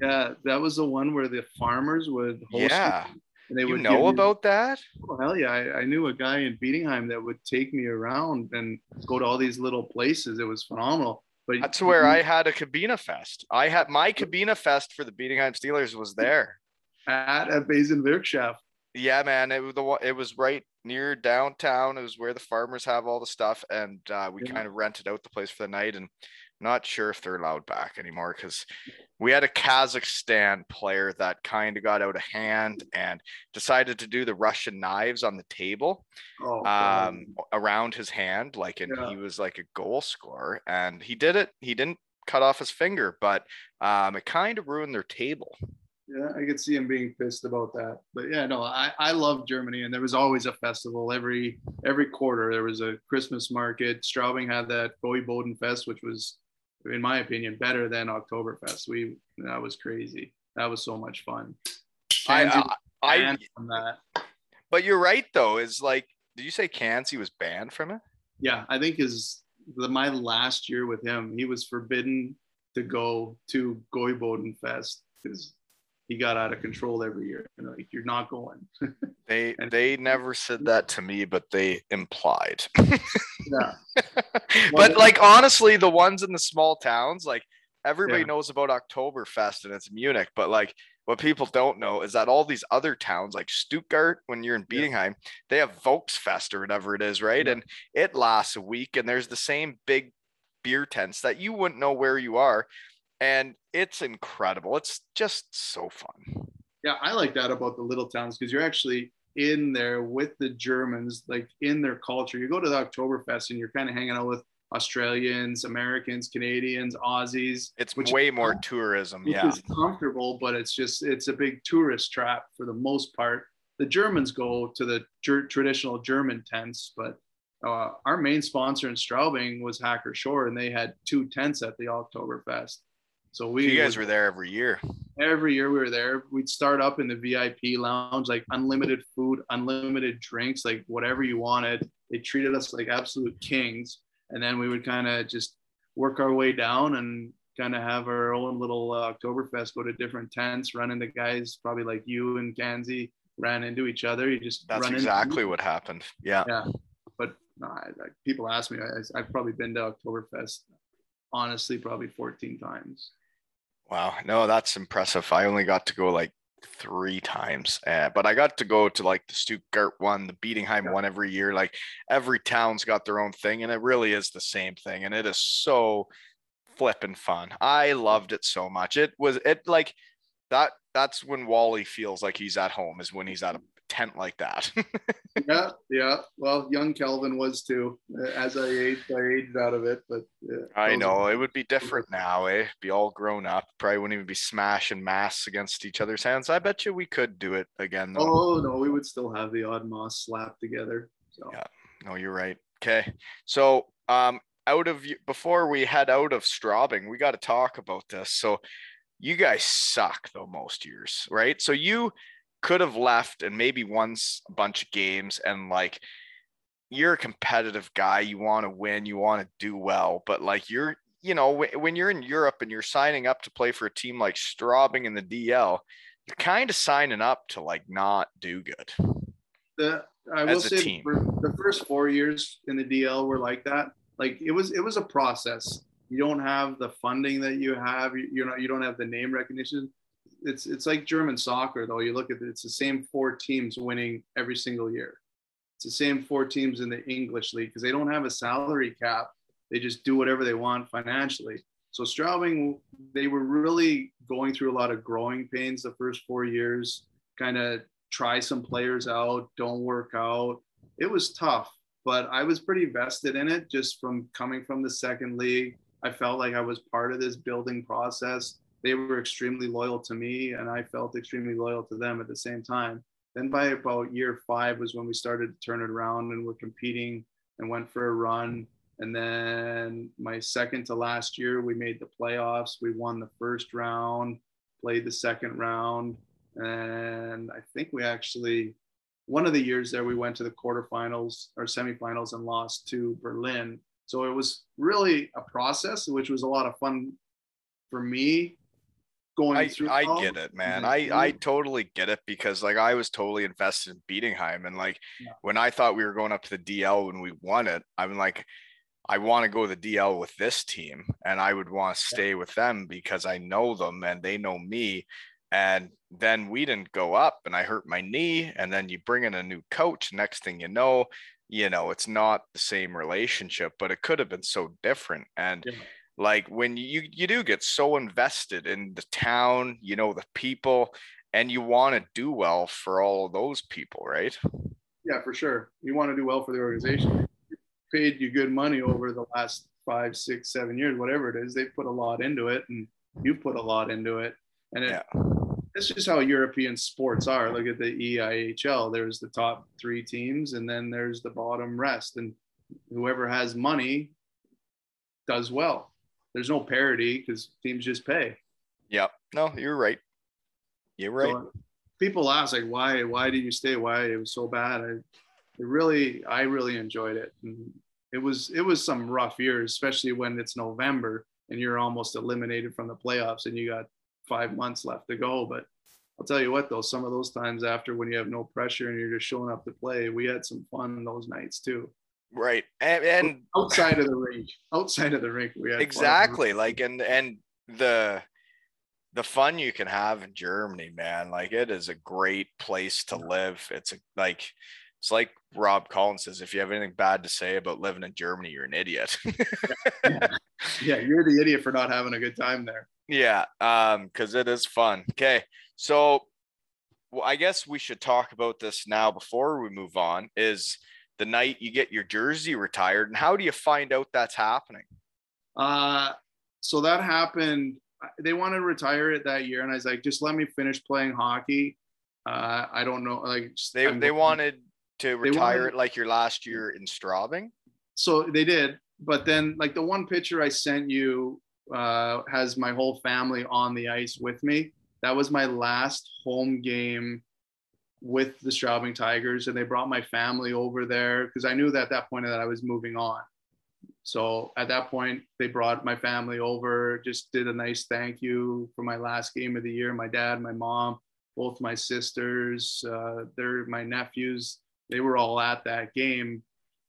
Yeah, that was the one where the farmers would host yeah. and they You would know about that? Oh, hell yeah. I, I knew a guy in Bietigheim that would take me around and go to all these little places. It was phenomenal. But That's where I had a Cabina Fest. I had my Cabina Fest for the Bietigheim Steelers was there. at a Besenwirtschaft. Yeah, man. It was the. It was right near downtown. It was where the farmers have all the stuff, and uh, we Yeah. kind of rented out the place for the night. And not sure if they're allowed back anymore because we had a Kazakhstan player that kind of got out of hand and decided to do the Russian knives on the table Oh, um, around his hand, like, and Yeah. he was like a goal scorer, and he did it. He didn't cut off his finger, but um, it kind of ruined their table. yeah, I could see him being pissed about that. But yeah, no, I, I love Germany and there was always a festival every every quarter. There was a Christmas market. Straubing had that Gäubodenfest, which was, in my opinion, better than Oktoberfest. We that was crazy. That was so much fun. I, Kanzi I, I, banned from that. but you're right though. Is like, did you say Kanzi was banned from it? yeah, I think is the, my last year with him, he was forbidden to go to Gäubodenfest he got out of control every year. You know, like you're not going. (laughs) They And- they never said that to me, but they implied. (laughs) Yeah. (laughs) but like honestly, the ones in the small towns, like everybody Yeah. knows about Oktoberfest and it's Munich, but like what people don't know is that all these other towns, like Stuttgart, when you're in Yeah. They have Volksfest or whatever it is, right? Yeah. And it lasts a week, and there's the same big beer tents that you wouldn't know where you are. And it's incredible. It's just so fun. Yeah, I like that about the little towns because you're actually in there with the Germans, like in their culture. You go to the Oktoberfest and you're kind of hanging out with Australians, Americans, Canadians, Aussies. It's way more tourism. Yeah. is comfortable, but it's just it's a big tourist trap for the most part. The Germans go to the ger- traditional German tents, but uh, our main sponsor in Straubing was Hacker-Pschorr, and they had two tents at the Oktoberfest. So we You guys were there every year. every year we were there. We'd start up in the VIP lounge, like unlimited food, unlimited drinks, like whatever you wanted. They treated us like absolute kings, and then we would kind of just work our way down and kind of have our own little uh, Oktoberfest. Go to different tents, run into guys probably like you and Kanzi ran into each other. You just That's exactly what happened. Yeah. yeah. But no, I, like people ask me, I, I've probably been to Oktoberfest, honestly, probably 14 times. Wow. No, that's impressive. I only got to go like three times, uh, but I got to go to like the Stuttgart one, the Bietigheim Yeah. one every year. Like every town's got their own thing, and it really is the same thing. And it is so flipping fun. I loved it so much. It was it like that. That's when Wally feels like he's at home, is when he's at a tent like that. (laughs) yeah, Yeah, well, young Kelvin was too. As I aged, I aged out of it, but yeah, I know it would be different now, eh? Be all grown up. Probably wouldn't even be smashing masks against each other's hands. I bet you we could do it again, though. Oh no, we would still have the odd moss slapped together. So Yeah. No, you're right. Okay, so um, out of before we head out of Straubing, we got to talk about this. So, you guys suck though most years, right? So you could have left and maybe won a bunch of games and like you're a competitive guy you want to win you want to do well but like you're you know when you're in europe and you're signing up to play for a team like straubing in the DEL you're kind of signing up to like not do good the I will say the first four years in the DEL were like that. Like it was it was a process. You don't have the funding that you have. You're not you don't have the name recognition it's it's like German soccer though. You look at it, it's the same four teams winning every single year. It's the same four teams in the English league because they don't have a salary cap. They just do whatever they want financially. So Straubing, they were really going through a lot of growing pains the first four years. Kind of try some players out, don't work out. It was tough, but I was pretty vested in it just from coming from the second league. I felt like I was part of this building process they were extremely loyal to me and I felt extremely loyal to them at the same time. Then by about year five was when we started to turn it around and we're competing and went for a run. And then my second to last year, we made the playoffs. We won the first round, played the second round. And I think we actually, one of the years there, we went to the quarterfinals or semifinals and lost to Berlin. So it was really a process, which was a lot of fun for me going I, through. I get it, man. Mm-hmm. I I mm-hmm. totally get it because like I was totally invested in Bietigheim and like yeah. when I thought we were going up to the DEL when we won it, I'm like I want to go to the DEL with this team and I would want to stay yeah. with them because I know them and they know me. And then we didn't go up and I hurt my knee. And then you bring in a new coach. Next thing you know, you know, it's not the same relationship, but it could have been so different. And yeah like when you you do get so invested in the town you know the people and you want to do well for all of those people right? Yeah for sure. You want to do well for the organization. Paid you good money over the last five six seven years whatever it is they put a lot into it and you put a lot into it. And it, yeah. it's just how european sports are. Look at the eihl there's the top three teams and then there's the bottom rest. And whoever has money does well there's no parity because teams just pay. Yep. No, you're right. You're right. So people ask like, why, why did you stay? Why it was so bad? I it really, I really enjoyed it. And it was, it was some rough years, especially when it's November and you're almost eliminated from the playoffs and you got five months left to go. But I'll tell you what, though, some of those times after when you have no pressure and you're just showing up to play, we had some fun those nights too. Right. And, and outside of the rink, outside of the rink, we had exactly like and and the the fun you can have in Germany, man. Like it is a great place to live. It's a like it's like Rob Collins says, if you have anything bad to say about living in Germany, you're an idiot. yeah. (laughs) yeah, you're the idiot for not having a good time there. Yeah, um, because it is fun. Okay, so well, I guess we should talk about this now before we move on. Is the night you get your jersey retired and how do you find out that's happening? Uh so that happened they wanted to retire it that year and i was like just let me finish playing hockey. Uh i don't know like they, they wanted to retire wanted, it like your last year in straubing? So they did but then like the one picture i sent you uh has my whole family on the ice with me. That was my last home game with the Straubing Tigers, and they brought my family over there because I knew that at that point that I was moving on. So at that point, they brought my family over, just did a nice thank you for my last game of the year. My dad, my mom, both my sisters, uh, they're my nephews. They were all at that game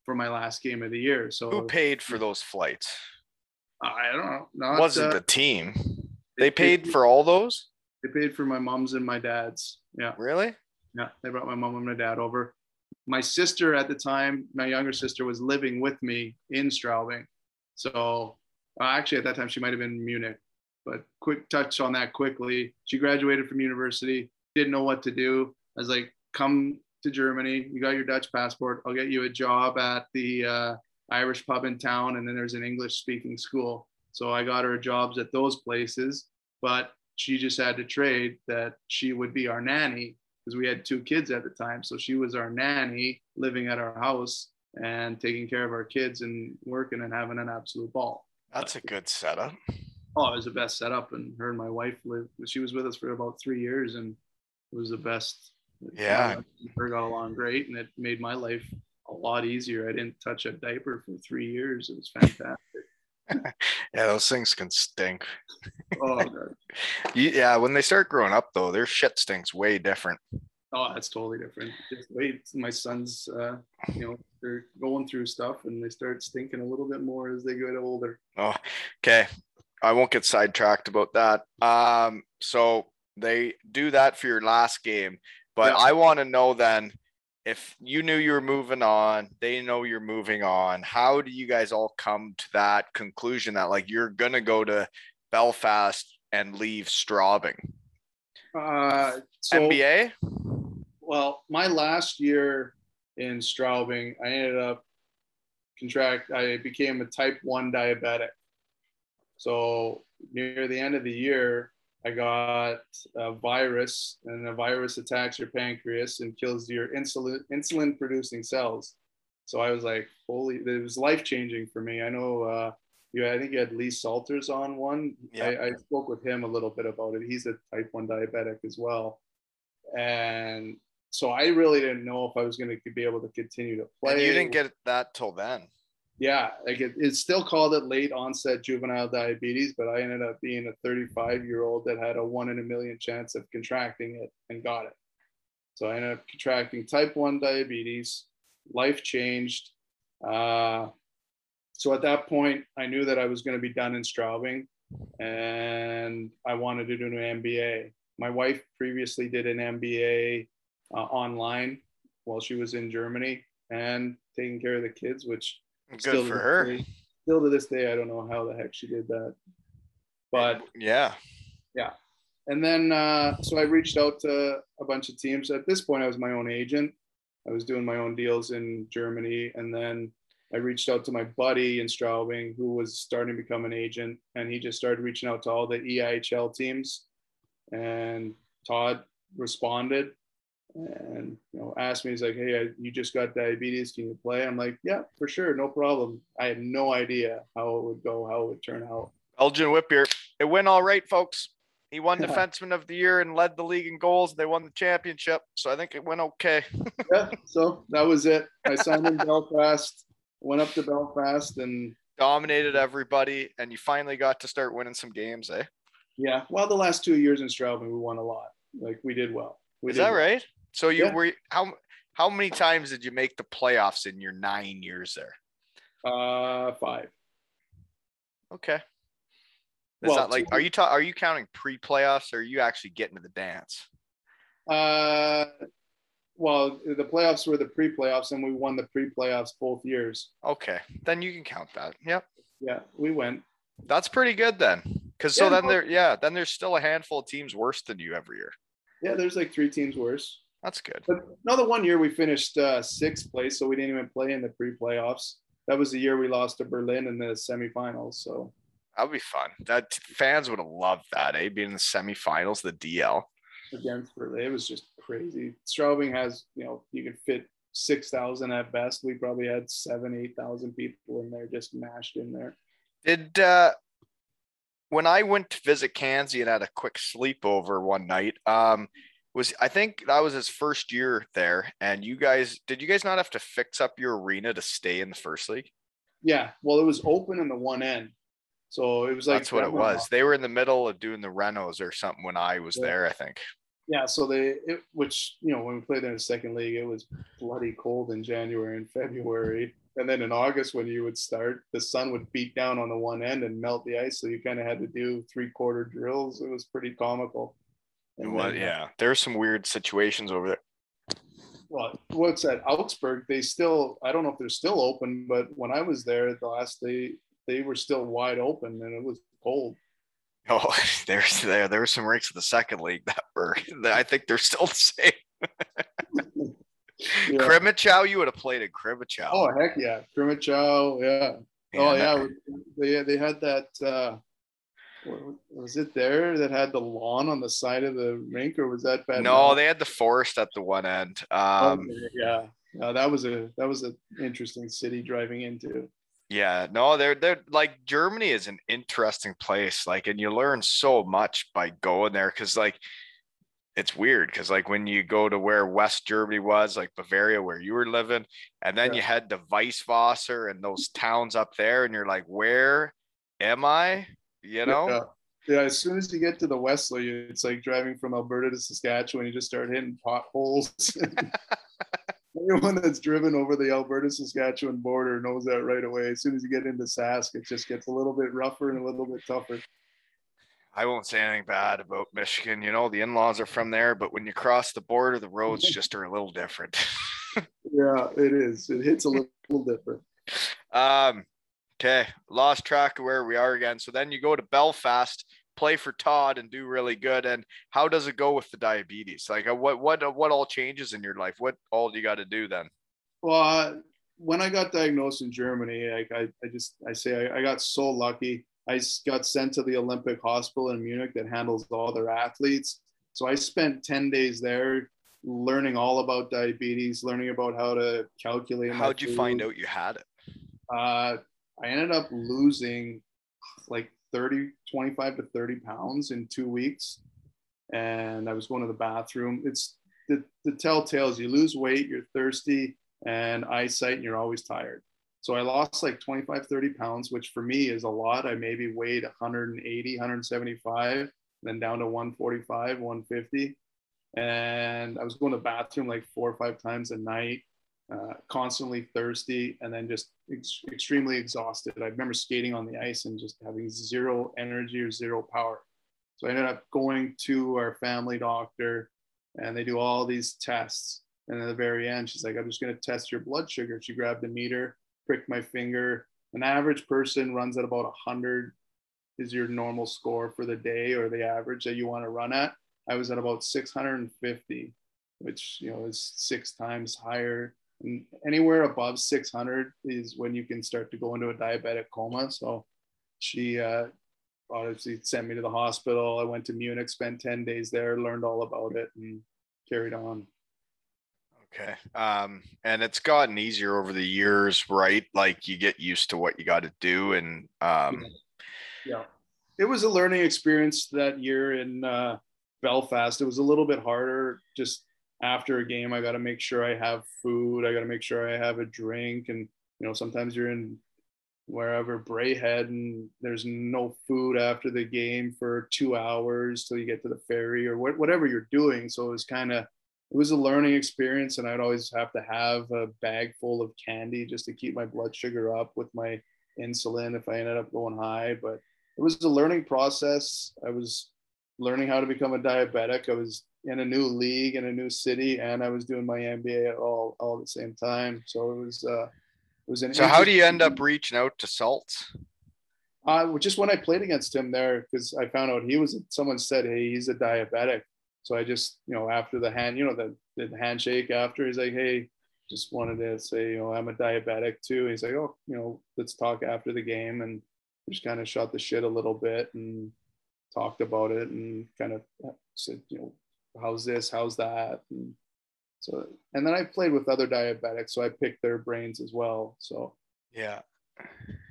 for my last game of the year. So who paid for those flights? I don't know. Not, Wasn't uh, the team? They paid for all those. They paid for my mom's and my dad's. Yeah. Really? Yeah, they brought my mom and my dad over. My sister at the time, my younger sister, was living with me in Straubing. So uh, actually, at that time, she might have been in Munich. But quick touch on that quickly. She graduated from university, didn't know what to do. I was like, come to Germany. You got your Dutch passport. I'll get you a job at the uh, Irish pub in town, and then there's an English speaking school. So I got her jobs at those places, but she just had to trade that she would be our nanny because we had two kids at the time. So she was our nanny living at our house and taking care of our kids and working and having an absolute ball. That's a good setup. Oh, it was the best setup. And her and my wife lived, she was with us for about three years and it was the best. Yeah. We got along great and it made my life a lot easier. I didn't touch a diaper for three years. It was fantastic. Yeah, those things can stink. oh, (laughs) God. yeah, when they start growing up though, their shit stinks way different. Oh, that's totally different. Just wait, my sons, uh, you know, they're going through stuff and they start stinking a little bit more as they get older. Oh, okay. I won't get sidetracked about that. Um, so they do that for your last game, but yeah. I want to know then if you knew you were moving on, they know you're moving on. How do you guys all come to that conclusion that like you're gonna go to Belfast and leave Straubing? Uh, so, MBA well, my last year in Straubing, I ended up contract. I became a type one diabetic. So near the end of the year, I got a virus, and a virus attacks your pancreas and kills your insulin insulin producing cells. So I was like, holy! It was life changing for me. I know. Uh, you, I think you had Lee Salters on one. Yeah. I, I spoke with him a little bit about it. He's a type one diabetic as well, and so I really didn't know if I was going to be able to continue to play. And you didn't get that till then. Yeah, like it, it's still called it late onset juvenile diabetes, but I ended up being a 35 year old that had a one in a million chance of contracting it and got it. So I ended up contracting type 1 diabetes. Life changed. Uh, so at that point, I knew that I was going to be done in Straubing and I wanted to do an MBA. My wife previously did an MBA uh, online while she was in Germany and taking care of the kids, which good for her. Day, still to this day, I don't know how the heck she did that. But yeah, yeah. And then uh, so I reached out to a bunch of teams. At this point, I was my own agent. I was doing my own deals in Germany, and then I reached out to my buddy in Straubing, who was starting to become an agent, and he just started reaching out to all the EIHL teams. And Todd responded, and you know asked me he's like hey I, you just got diabetes can you play? I'm like yeah for sure no problem. I had no idea how it would go how it would turn out. Elgin whippier it went all right folks. He won defenseman of the year and led the league in goals. They won the championship so i think it went okay. (laughs) Yeah so that was it. I signed in belfast went up to belfast and dominated everybody and you finally got to start winning some games eh? Yeah well the last two years in Straubing we won a lot. Like we did well. We is that well. right so you yeah. were how how many times did you make the playoffs in your nine years there? Uh, five. Okay. Is well, that like are you ta- are you counting pre-playoffs or are you actually getting to the dance? Uh, well, the playoffs were the pre-playoffs, and we won the pre-playoffs both years. Okay, then you can count that. Yep. Yeah, we went. That's pretty good then, because yeah, so then there, yeah, then there's still a handful of teams worse than you every year. Yeah, there's like three teams worse. That's good. But another one year we finished uh, sixth place, so we didn't even play in the pre-playoffs. That was the year we lost to Berlin in the semifinals. So that would be fun. That fans would have loved that, eh? Being in the semifinals, the DEL against Berlin. It was just crazy. Straubing has, you know, you could fit six thousand at best. We probably had seven, eight thousand people in there, just mashed in there. Did uh, when I went to visit Kanzi and had a quick sleepover one night, um, was I think that was his first year there. And you guys, did you guys not have to fix up your arena to stay in the first league? Yeah. Well, it was open in the one end. So it was like that's what it was. Off. They were in the middle of doing the renos or something when I was yeah. there, I think. Yeah. So they, it, which, you know, when we played in the second league, it was bloody cold in January and February. And then in August, when you would start, the sun would beat down on the one end and melt the ice. So you kind of had to do three quarter drills. It was pretty comical. Then, yeah, there's some weird situations over there. Well, what's at Augsburg, they still, I don't know if they're still open, but when I was there the last day, they were still wide open and it was cold. Oh, (laughs) there's there there were some rinks in the second league that were I think they're still the same. (laughs) Yeah. Crimmitschau, you would have played in Crimmitschau. Oh heck yeah, Crimmitschau, yeah. Oh yeah, they they had that. Uh, was it there that had the lawn on the side of the rink, or was that bad? No, they had the forest at the one end. Um, Okay, yeah, Uh, that was a that was an interesting city driving into. Yeah, no, they're they're like Germany is an interesting place. Like, and you learn so much by going there because like it's weird because like when you go to where West Germany was, like Bavaria, where you were living, and then Yeah. you head to Weisswasser and those towns up there, and you're like, where am I? You know? Yeah. Yeah, as soon as you get to the Wesley, it's like driving from Alberta to Saskatchewan. You just start hitting potholes. (laughs) Anyone that's driven over the Alberta Saskatchewan border knows that right away. As soon as you get into Sask, it just gets a little bit rougher and a little bit tougher. I won't say anything bad about Michigan. You know, the in-laws are from there, but when you cross the border, the roads (laughs) just are a little different. (laughs) Yeah, it is. It hits a little, little different. Um, okay, lost track of where we are again. So then you go to Belfast, play for Todd, and do really good. And how does it go with the diabetes? Like, uh, what what uh, what all changes in your life? What all do you got to do then? Well, uh, when I got diagnosed in Germany, like I, I just I say I, I got so lucky. I got sent to the Olympic hospital in Munich that handles all their athletes. So I spent 10 days there learning all about diabetes, learning about how to calculate. How'd you find out you had it? Uh, I ended up losing like 30, 25 to 30 pounds in two weeks. And I was going to the bathroom. It's the, the is you lose weight, you're thirsty, and eyesight, and you're always tired. So I lost like 25, 30 pounds, which for me is a lot. I maybe weighed 180, 175, then down to 145, 150. And I was going to the bathroom like four or five times a night uh, constantly thirsty and then just ex- extremely exhausted. I remember skating on the ice and just having zero energy or zero power. So I ended up going to our family doctor and they do all these tests. And at the very end, she's like, I'm just going to test your blood sugar. She grabbed the meter, pricked my finger. An average person runs at about 100 is your normal score for the day or the average that you want to run at. I was at about 650, which, you know, is six times higher and anywhere above 600 is when you can start to go into a diabetic coma. So she uh, obviously sent me to the hospital. I went to Munich, spent 10 days there, learned all about it, and carried on. Okay. Um, and it's gotten easier over the years, right? Like you get used to what you got to do, and um, Yeah. It was a learning experience that year in uh, Belfast. It was a little bit harder just after a game. I got to make sure I have food. I got to make sure I have a drink. And, you know, sometimes you're in wherever Braehead and there's no food after the game for two hours till you get to the ferry or wh- whatever you're doing. So it was kind of, it was a learning experience. And I'd always have to have a bag full of candy just to keep my blood sugar up with my insulin if I ended up going high. But it was a learning process. I was learning how to become a diabetic. I was in a new league in a new city, and I was doing my MBA all all at the same time. So it was uh, it was an. so how do you end up reaching out to Salts? Uh, just when I played against him there, because I found out he was. Someone said, "Hey, he's a diabetic." So I just, you know, after the hand, you know, the, the handshake after, he's like, "Hey, just wanted to say, you know, I'm a diabetic too." He's like, "Oh, you know, let's talk after the game," and just kind of shot the shit a little bit and talked about it and kind of said, you know, how's this, how's that, and so, and then I played with other diabetics, so I picked their brains as well. So Yeah.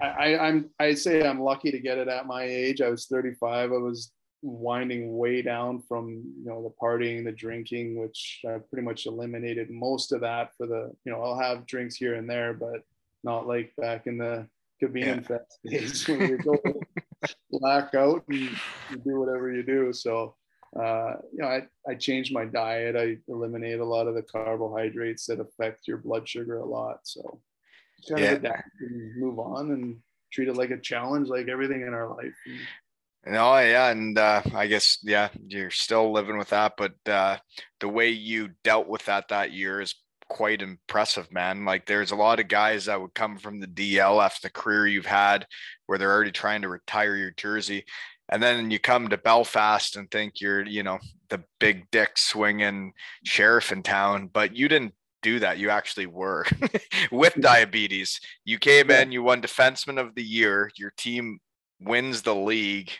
I, I, I'm I say I'm lucky to get it at my age. I was 35. I was winding way down from you know the partying, the drinking, which I pretty much eliminated most of that for the you know I'll have drinks here and there, but not like back in the convenience fest days (laughs) when you go black out and do whatever you do. So uh, you know I, I changed my diet. I eliminate a lot of the carbohydrates that affect your blood sugar a lot. So kind Yeah. of adapt and move on and treat it like a challenge, like everything in our life. No, yeah, and uh, I guess yeah, you're still living with that, but uh, the way you dealt with that that year is quite impressive, man. Like, there's a lot of guys that would come from the DEL after the career you've had, where they're already trying to retire your jersey, and then you come to Belfast and think you're, you know, the big dick swinging sheriff in town, but you didn't do that. You actually were (laughs) with diabetes. You came in, you won defenseman of the year. Your team wins the league.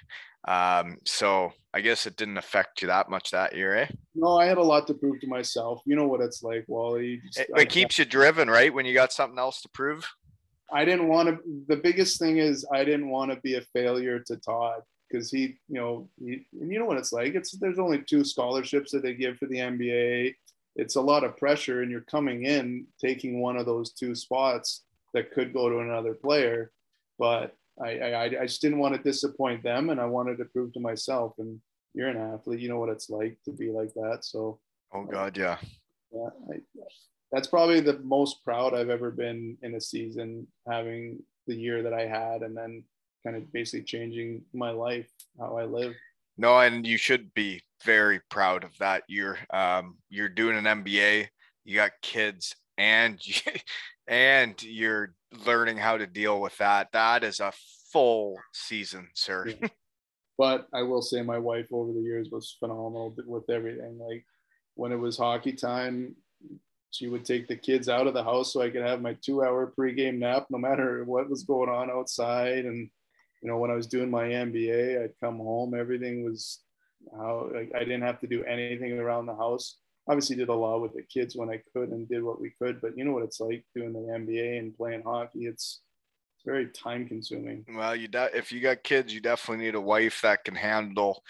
Um, so I guess it didn't affect you that much that year, eh? No, I had a lot to prove to myself. You know what it's like, Wally. Just, it, it keeps you driven, right? When you got something else to prove. I didn't want to. The biggest thing is I didn't want to be a failure to Todd because he, you know, he, and you know what it's like. It's there's only two scholarships that they give for the MBA. It's a lot of pressure, and you're coming in taking one of those two spots that could go to another player. But I, I, I just didn't want to disappoint them, and I wanted to prove to myself. And you're an athlete, you know what it's like to be like that. So, oh God, yeah, yeah. I, that's probably the most proud I've ever been in a season, having the year that I had, and then kind of basically changing my life, how I live. No, and you should be very proud of that. You're um, you're doing an MBA. You got kids, and you, (laughs) and you're learning how to deal with that. That is a full season, sir. Yeah. (laughs) But I will say my wife over the years was phenomenal with everything. Like when it was hockey time, she would take the kids out of the house so I could have my two hour pregame nap, no matter what was going on outside. And, you know, when I was doing my MBA, I'd come home, everything was how like, I didn't have to do anything around the house obviously did a lot with the kids when I could and did what we could. But you know what it's like doing the MBA and playing hockey. It's it's very time consuming. Well, you de- if you got kids, you definitely need a wife that can handle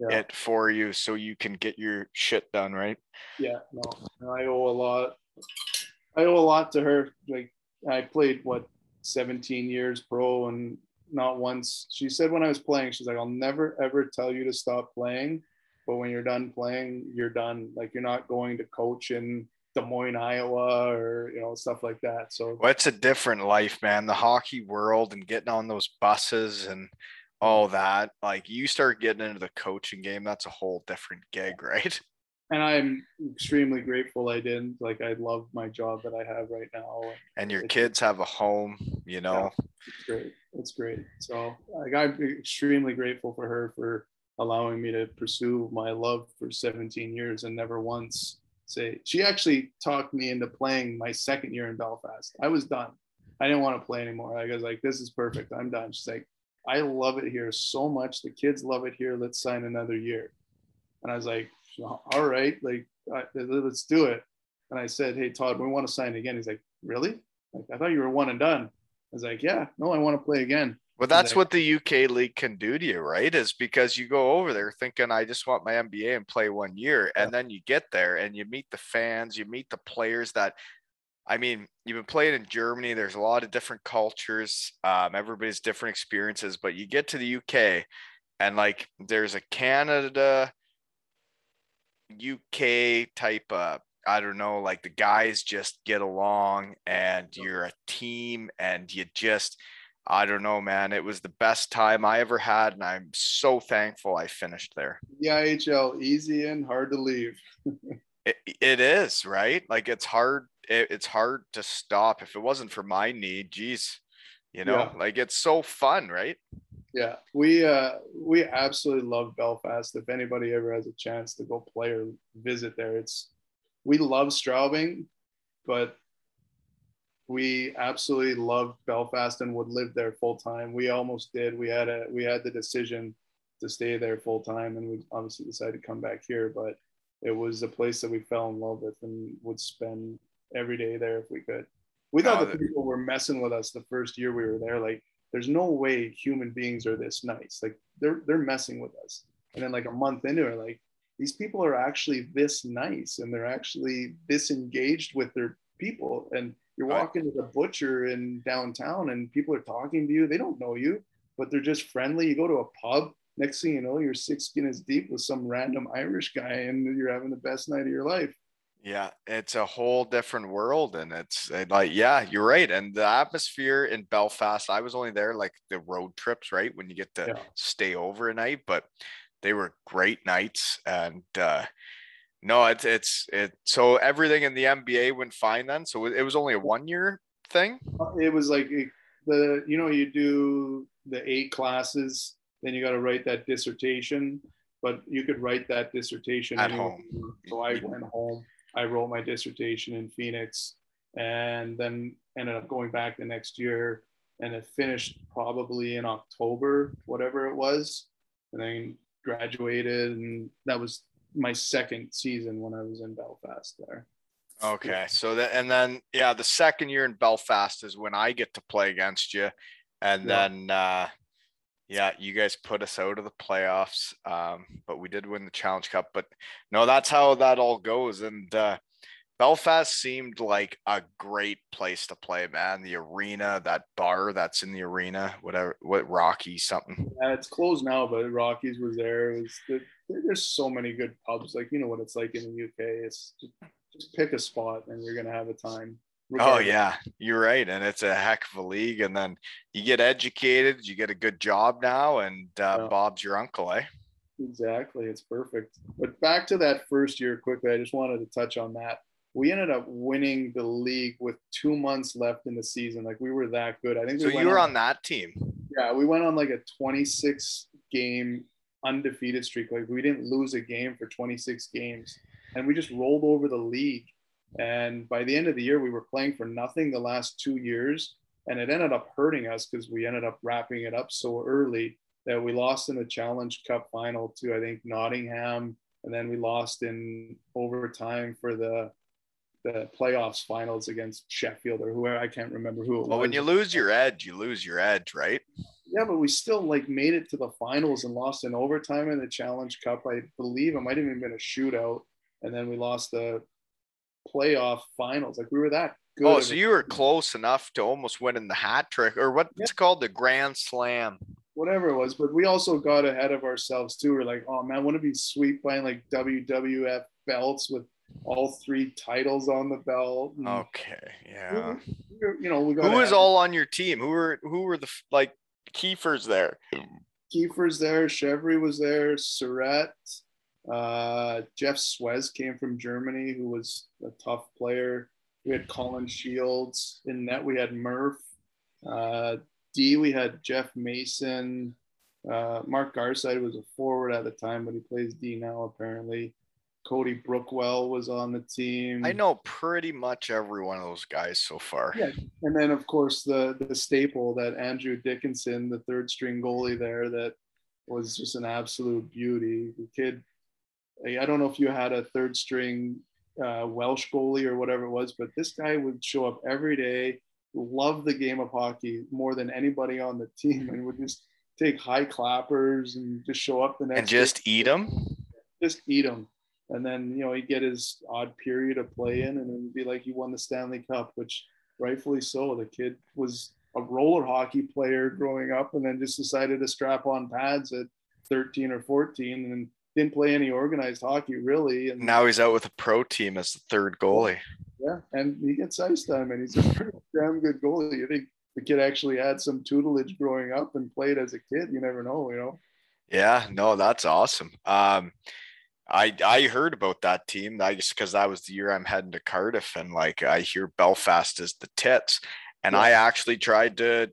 yeah. it for you, so you can get your shit done, right? Yeah, no, I owe a lot. I owe a lot to her. Like I played what 17 years pro and not once she said when I was playing, she's like, I'll never ever tell you to stop playing but when you're done playing, you're done. Like you're not going to coach in Des Moines, Iowa, or you know stuff like that. So well, it's a different life, man. The hockey world and getting on those buses and all that. Like you start getting into the coaching game, that's a whole different gig, right? And I'm extremely grateful I didn't. Like I love my job that I have right now. And your kids have a home, you know. Yeah, it's great. It's great. So like I'm extremely grateful for her for allowing me to pursue my love for 17 years and never once say she actually talked me into playing my second year in Belfast. I was done. I didn't want to play anymore. I was like, this is perfect. I'm done. She's like, I love it here so much. The kids love it here. Let's sign another year. And I was like, all right, like let's do it. And I said, hey Todd, we want to sign again. He's like, really? Like I thought you were one and done. Was like, yeah, no, I want to play again. Well, that's what the UK league can do to you, right? Is because you go over there thinking, I just want my MBA and play one year. And then you get there and you meet the fans, you meet the players that, I mean, you've been playing in Germany. There's a lot of different cultures, um, everybody's different experiences, but you get to the UK and like there's a Canada, UK type of I don't know, like the guys just get along and you're a team and you just I don't know, man. It was the best time I ever had, and I'm so thankful I finished there. The EIHL, easy and hard to leave. (laughs) it, it is right. Like it's hard. It, it's hard to stop. If it wasn't for my knee, geez, you know, yeah. like it's so fun, right? Yeah, we uh we absolutely love Belfast. If anybody ever has a chance to go play or visit there, it's we love Straubing, but we absolutely loved Belfast and would live there full time. We almost did. We had a we had the decision to stay there full time, and we obviously decided to come back here. But it was a place that we fell in love with and would spend every day there if we could. We thought oh, the people were messing with us the first year we were there. Like, there's no way human beings are this nice. Like, they're they're messing with us. And then like a month into it, like these people are actually this nice and they're actually this engaged with their people and you're walking to the butcher in downtown and people are talking to you. They don't know you, but they're just friendly. You go to a pub, next thing you know, you're six Guinness deep with some random Irish guy and you're having the best night of your life. Yeah, it's a whole different world. And it's eh, like, yeah, you're right. And the atmosphere in Belfast, I was only there like the road trips, right? When you get to yeah. stay over a night, but they were great nights. And uh, no, it's it's it. So everything in the MBA went fine then. So it was only a one year thing. Uh, it was like the you know you do the eight classes, then you got to write that dissertation. But you could write that dissertation at anywhere. home. So I went home. I wrote my dissertation in Phoenix, and then ended up going back the next year, and it finished probably in October, whatever it was, and then graduated, and that was my second season when I was in Belfast there. Okay. So that and then yeah, the second year in Belfast is when I get to play against you. And Yeah. then uh yeah, you guys put us out of the playoffs. Um, but we did win the challenge cup. But no, that's how that all goes. And uh Belfast seemed like a great place to play, man. The arena, that bar that's in the arena, whatever, what Rocky something. Yeah, it's closed now, but Rockies was there. It was there, there's so many good pubs. Like you know what it's like in the UK. It's just, just pick a spot and you're gonna have a time. Oh yeah, you're right, and it's a heck of a league. And then you get educated, you get a good job now, and uh, Yeah. Bob's your uncle, eh? Exactly. It's perfect. But back to that first year quickly, I just wanted to touch on that. We ended up winning the league with two months left in the season. Like we were that good. I think we So you were on that team. yeah, we went on like a 26 game undefeated streak. Like we didn't lose a game for 26 games, and we just rolled over the league. And by the end of the year, we were playing for nothing the last two years, and it ended up hurting us because we ended up wrapping it up so early that we lost in the Challenge Cup final to I think Nottingham, and then we lost in overtime for the the playoffs finals against Sheffield or whoever I can't remember who it Well, was. when you lose your edge, you lose your edge, right? Yeah, but we still like made it to the finals and lost in overtime in the Challenge Cup. I believe it might have even been a shootout, and then we lost the playoff finals. Like we were that good. Oh, so you were close enough to almost winning the hat trick, or what's Yeah. called, the Grand Slam. whatever it was. But we also got ahead of ourselves too. We're like, oh man, wouldn't it be sweet buying like WWF belts with all three titles on the belt? Okay, yeah. we you know, we Who was all on your team? Who were who were the like Kiefer's there? Kiefer's there, Chevry was there, Saurette, uh, Jeff Szwez came from Germany, who was a tough player. We had Colin Shields in net. We had Murph. Uh, D, we had Jeff Mason. Uh, Mark Garside was a forward at the time, but he plays D now apparently. Cody Brookwell was on the team. I know pretty much every one of those guys so far. Yeah. And then of course the the staple that Andrew Dickinson, the third string goalie there, that was just an absolute beauty. The kid, I don't know if you had a third string uh, Welsh goalie or whatever it was, but this guy would show up every day, love the game of hockey more than anybody on the team, and would just take high clappers and just show up the next And day just eat them. just eat him. And then, you know, he'd get his odd period of play in and it would be like he won the Stanley Cup, which rightfully so. The kid was a roller hockey player growing up and then just decided to strap on pads at 13 or 14 and didn't play any organized hockey really. And Now he's out with a pro team as the third goalie. yeah, and he gets ice time and he's a pretty damn good goalie. You think the kid actually had some tutelage growing up and played as a kid. You never know, you know. Yeah, no, that's awesome. Um, I I heard about that team. I just because that was the year I'm heading to Cardiff, and like I hear Belfast is the tits, and Yeah. I actually tried to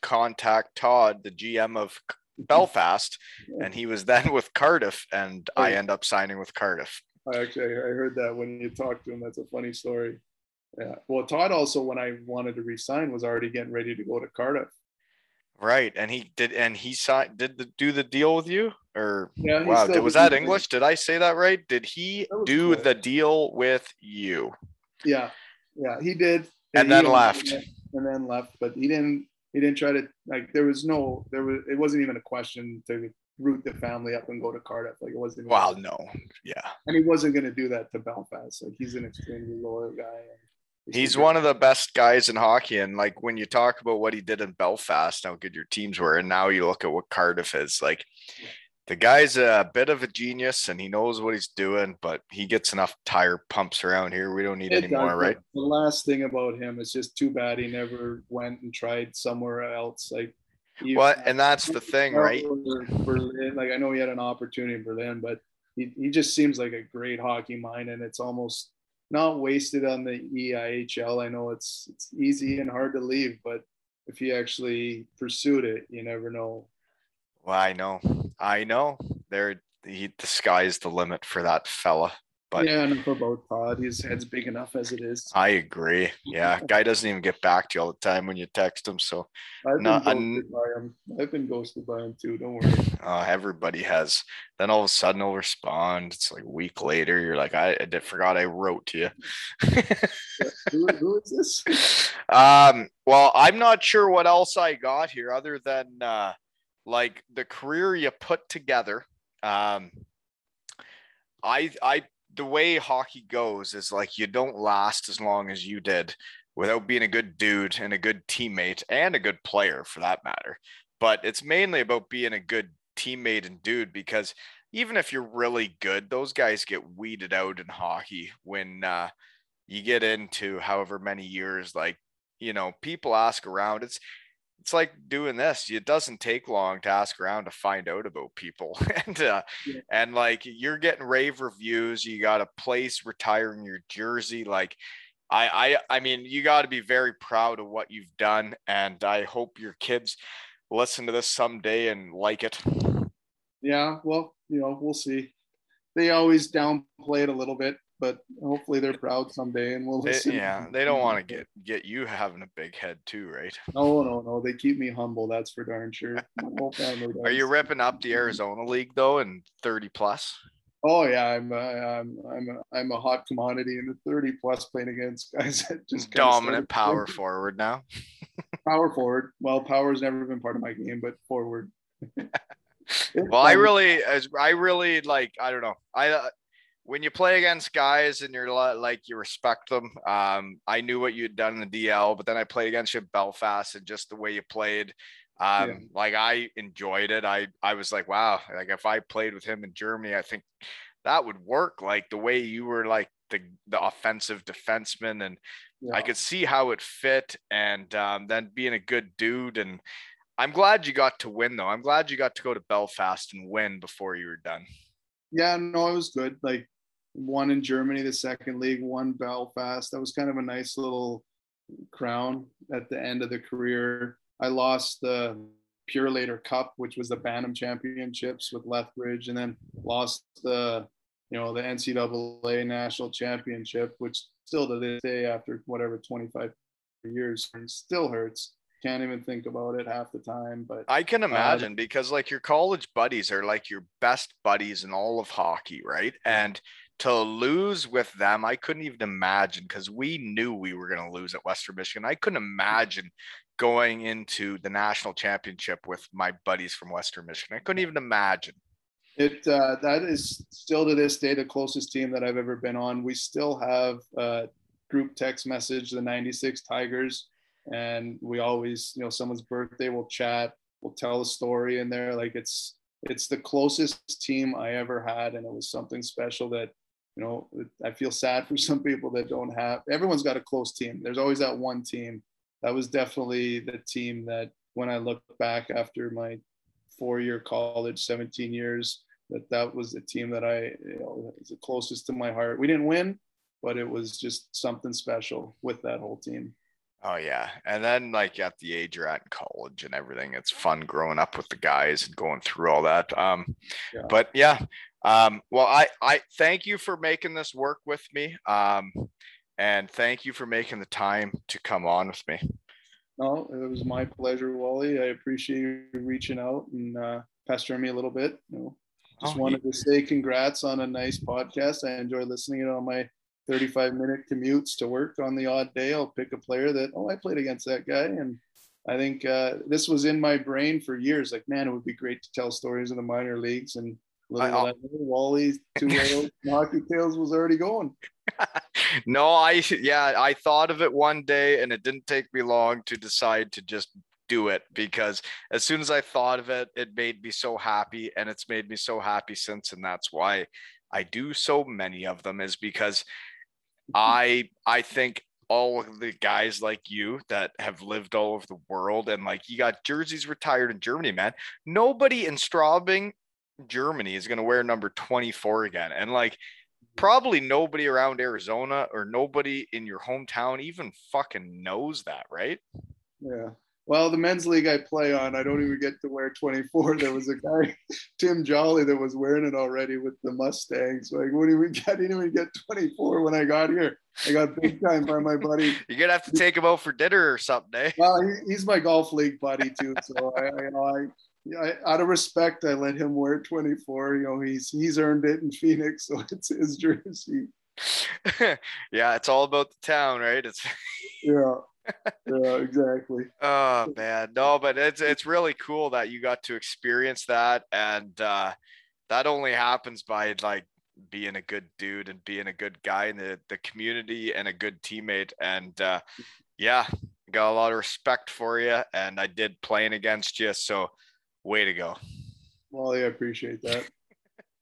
contact Todd, the GM of (laughs) Belfast, Yeah. and he was then with Cardiff, and I end up signing with Cardiff. I actually I heard that when you talked to him. That's a funny story. Yeah. Well, Todd also, when I wanted to resign, was already getting ready to go to Cardiff. Right, and he did, and he signed. Did the, do the deal with you, or Yeah. wow? Did, was that English? Did I say that right? Did he do good. the deal with you Yeah. Yeah. He did. and he then left? And then left, but he didn't. He didn't try to like. There was no. There was. It wasn't even a question to root the family up and go to Cardiff. Like it wasn't. even- Wow, no, yeah. And he wasn't going to do that to Belfast. Like he's an extremely loyal guy. and He's one of the best guys in hockey. And like when you talk about what he did in Belfast, how good your teams were, and now you look at what Cardiff is, like the guy's a bit of a genius and he knows what he's doing, but he gets enough tire pumps around here. We don't need It any more, right? The last thing about him is just too bad he never went and tried somewhere else. Like, What and that's the (laughs) thing, right? Berlin, like I know he had an opportunity in Berlin, but he, he just seems like a great hockey mind, and it's almost not wasted on the EIHL. I know it's it's easy and hard to leave, but if you actually pursued it, you never know. Well, I know, I know. There, he, the sky's the limit for that fella. But yeah, enough about Todd. His head's big enough as it is. I agree. Yeah, guy doesn't even get back to you all the time when you text him. So I've been ghosted I'm- by him. I've been ghosted by him too. Don't worry. (laughs) uh, everybody has. Then all of a sudden he'll respond. It's like a week later. You're like, I, I forgot I wrote to you. (laughs) who, who is this? (laughs) um, well, I'm not sure what else I got here other than uh, like the career you put together. Um, I, I, the way hockey goes is like you don't last as long as you did without being a good dude and a good teammate and a good player for that matter. But it's mainly about being a good teammate and dude because even if you're really good, those guys get weeded out in hockey when uh, you get into however many years. Like, you know, people ask around. It's it's like doing this. It doesn't take long to ask around to find out about people, (laughs) and uh, Yeah. and like you're getting rave reviews. You got a place retiring your jersey. Like, I I I mean, you got to be very proud of what you've done, and I hope your kids listen to this someday and like it. Yeah, well, you know, we'll see. They always downplay it a little bit, but hopefully they're proud someday and we'll They- yeah, they don't want to get get you having a big head too, right? No, no, no. They keep me humble. That's for darn sure. (laughs) My whole family Are you ripping up the Arizona League though in 30 plus? Oh yeah, I'm uh, I'm I'm a, I'm a hot commodity in the 30 plus playing against guys (laughs) that just Dominant power playing forward now. (laughs) power forward. Well, power's never been part of my game, but forward. Well, I really, as I really like, I don't know. I uh, when you play against guys and you're like you respect them. Um, I knew what you had done in the DEL, but then I played against you at Belfast and just the way you played. Um, Yeah. like I enjoyed it. I I was like, wow, like if I played with him in Germany, I think that would work. Like the way you were like the the offensive defenseman and I could see how it fit, and um, then being a good dude. And I'm glad you got to win, though. I'm glad you got to go to Belfast and win before you were done. Yeah, no, it was good. Like one in Germany, the second league, one Belfast. That was kind of a nice little crown at the end of the career. I lost the Purolator Cup, which was the Bantam Championships with Lethbridge, and then lost the you know the NCAA National Championship, which still to this day, after whatever 25 years, still hurts. Can't even think about it half the time. But I can uh, imagine because, like, your college buddies are like your best buddies in all of hockey, right? And to lose with them, I couldn't even imagine because we knew we were going to lose at Western Michigan. I couldn't imagine going into the national championship with my buddies from Western Michigan. I couldn't even imagine. It uh, that is still to this day the closest team that I've ever been on. We still have uh, group text message the '96 Tigers, and we always, you know, someone's birthday, we'll chat, we'll tell a story in there. Like it's it's the closest team I ever had, and it was something special that you know I feel sad for (laughs) some people that don't have. Everyone's got a close team. There's always that one team. That was definitely the team that when I look back after my four year college, 17 years, that that was the team that I, you know, was the closest to my heart. We didn't win, but it was just something special with that whole team. Oh yeah. And then like at the age you're at in college and everything, it's fun growing up with the guys and going through all that. Um Yeah. but yeah. Um well I I thank you for making this work with me. Um and thank you for making the time to come on with me. No, it was my pleasure, Wally. I appreciate you reaching out and uh, pestering me a little bit. You know, just Oh, wanted to say congrats on a nice podcast. I enjoy listening to it on my 35 minute commutes to work on the odd day. I'll pick a player that, oh, I played against that guy. And I think uh, this was in my brain for years. Like, man, it would be great to tell stories in the minor leagues. And little I- did I know, Wally, two hockey (laughs) tales was already going. (laughs) no, I yeah, I thought of it one day and it didn't take me long to decide to just do it because as soon as I thought of it, it made me so happy and it's made me so happy since and that's why I do so many of them is because I I think all of the guys like you that have lived all over the world and like you got jerseys retired in Germany, man. Nobody in Straubing, Germany is going to wear number 24 again. And like probably nobody around Arizona or nobody in your hometown even fucking knows that, right? Yeah. Well, the men's league I play on, I don't even get to wear 24. (laughs) There was a guy, Tim Jolly, that was wearing it already with the Mustangs. Like, I wouldn't even get, I didn't even get 24 when I got here. I got big time by my buddy. (laughs) You're gonna have to take him out for dinner or something, eh? Well, he, he's my golf league buddy too. So (laughs) I, I, you know, I, I, out of respect, I let him wear 24. You know, he's he's earned it in Phoenix, so it's his jersey. yeah, it's all about the town, right? It's yeah yeah, exactly. Oh man, no, but it's it's really cool that you got to experience that, and uh, that only happens by like being a good dude and being a good guy in the, the community and a good teammate. And uh, yeah, got a lot of respect for you, and I did playing against you, so way to go. Well, yeah, I appreciate that.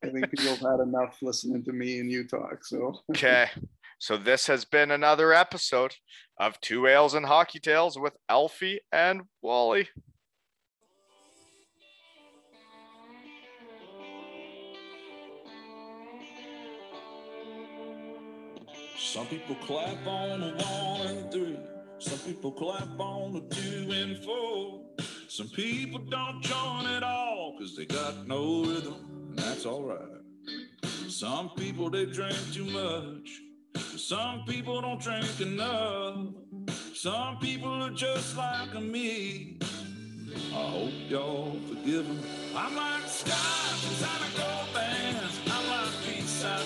I think people have had enough listening to me and you talk. So okay. (laughs) So this has been another episode of Two Ales and Hockey Tales with Alfie and Wally. Some people clap on a one and three. Some people clap on a two and four. Some people don't join at all because they got no rhythm, and that's all right. Some people they drink too much. Some people don't drink enough. Some people are just like me. I hope y'all forgive them. I'm like Scott, I'm like Gold band. I'm like Peace Out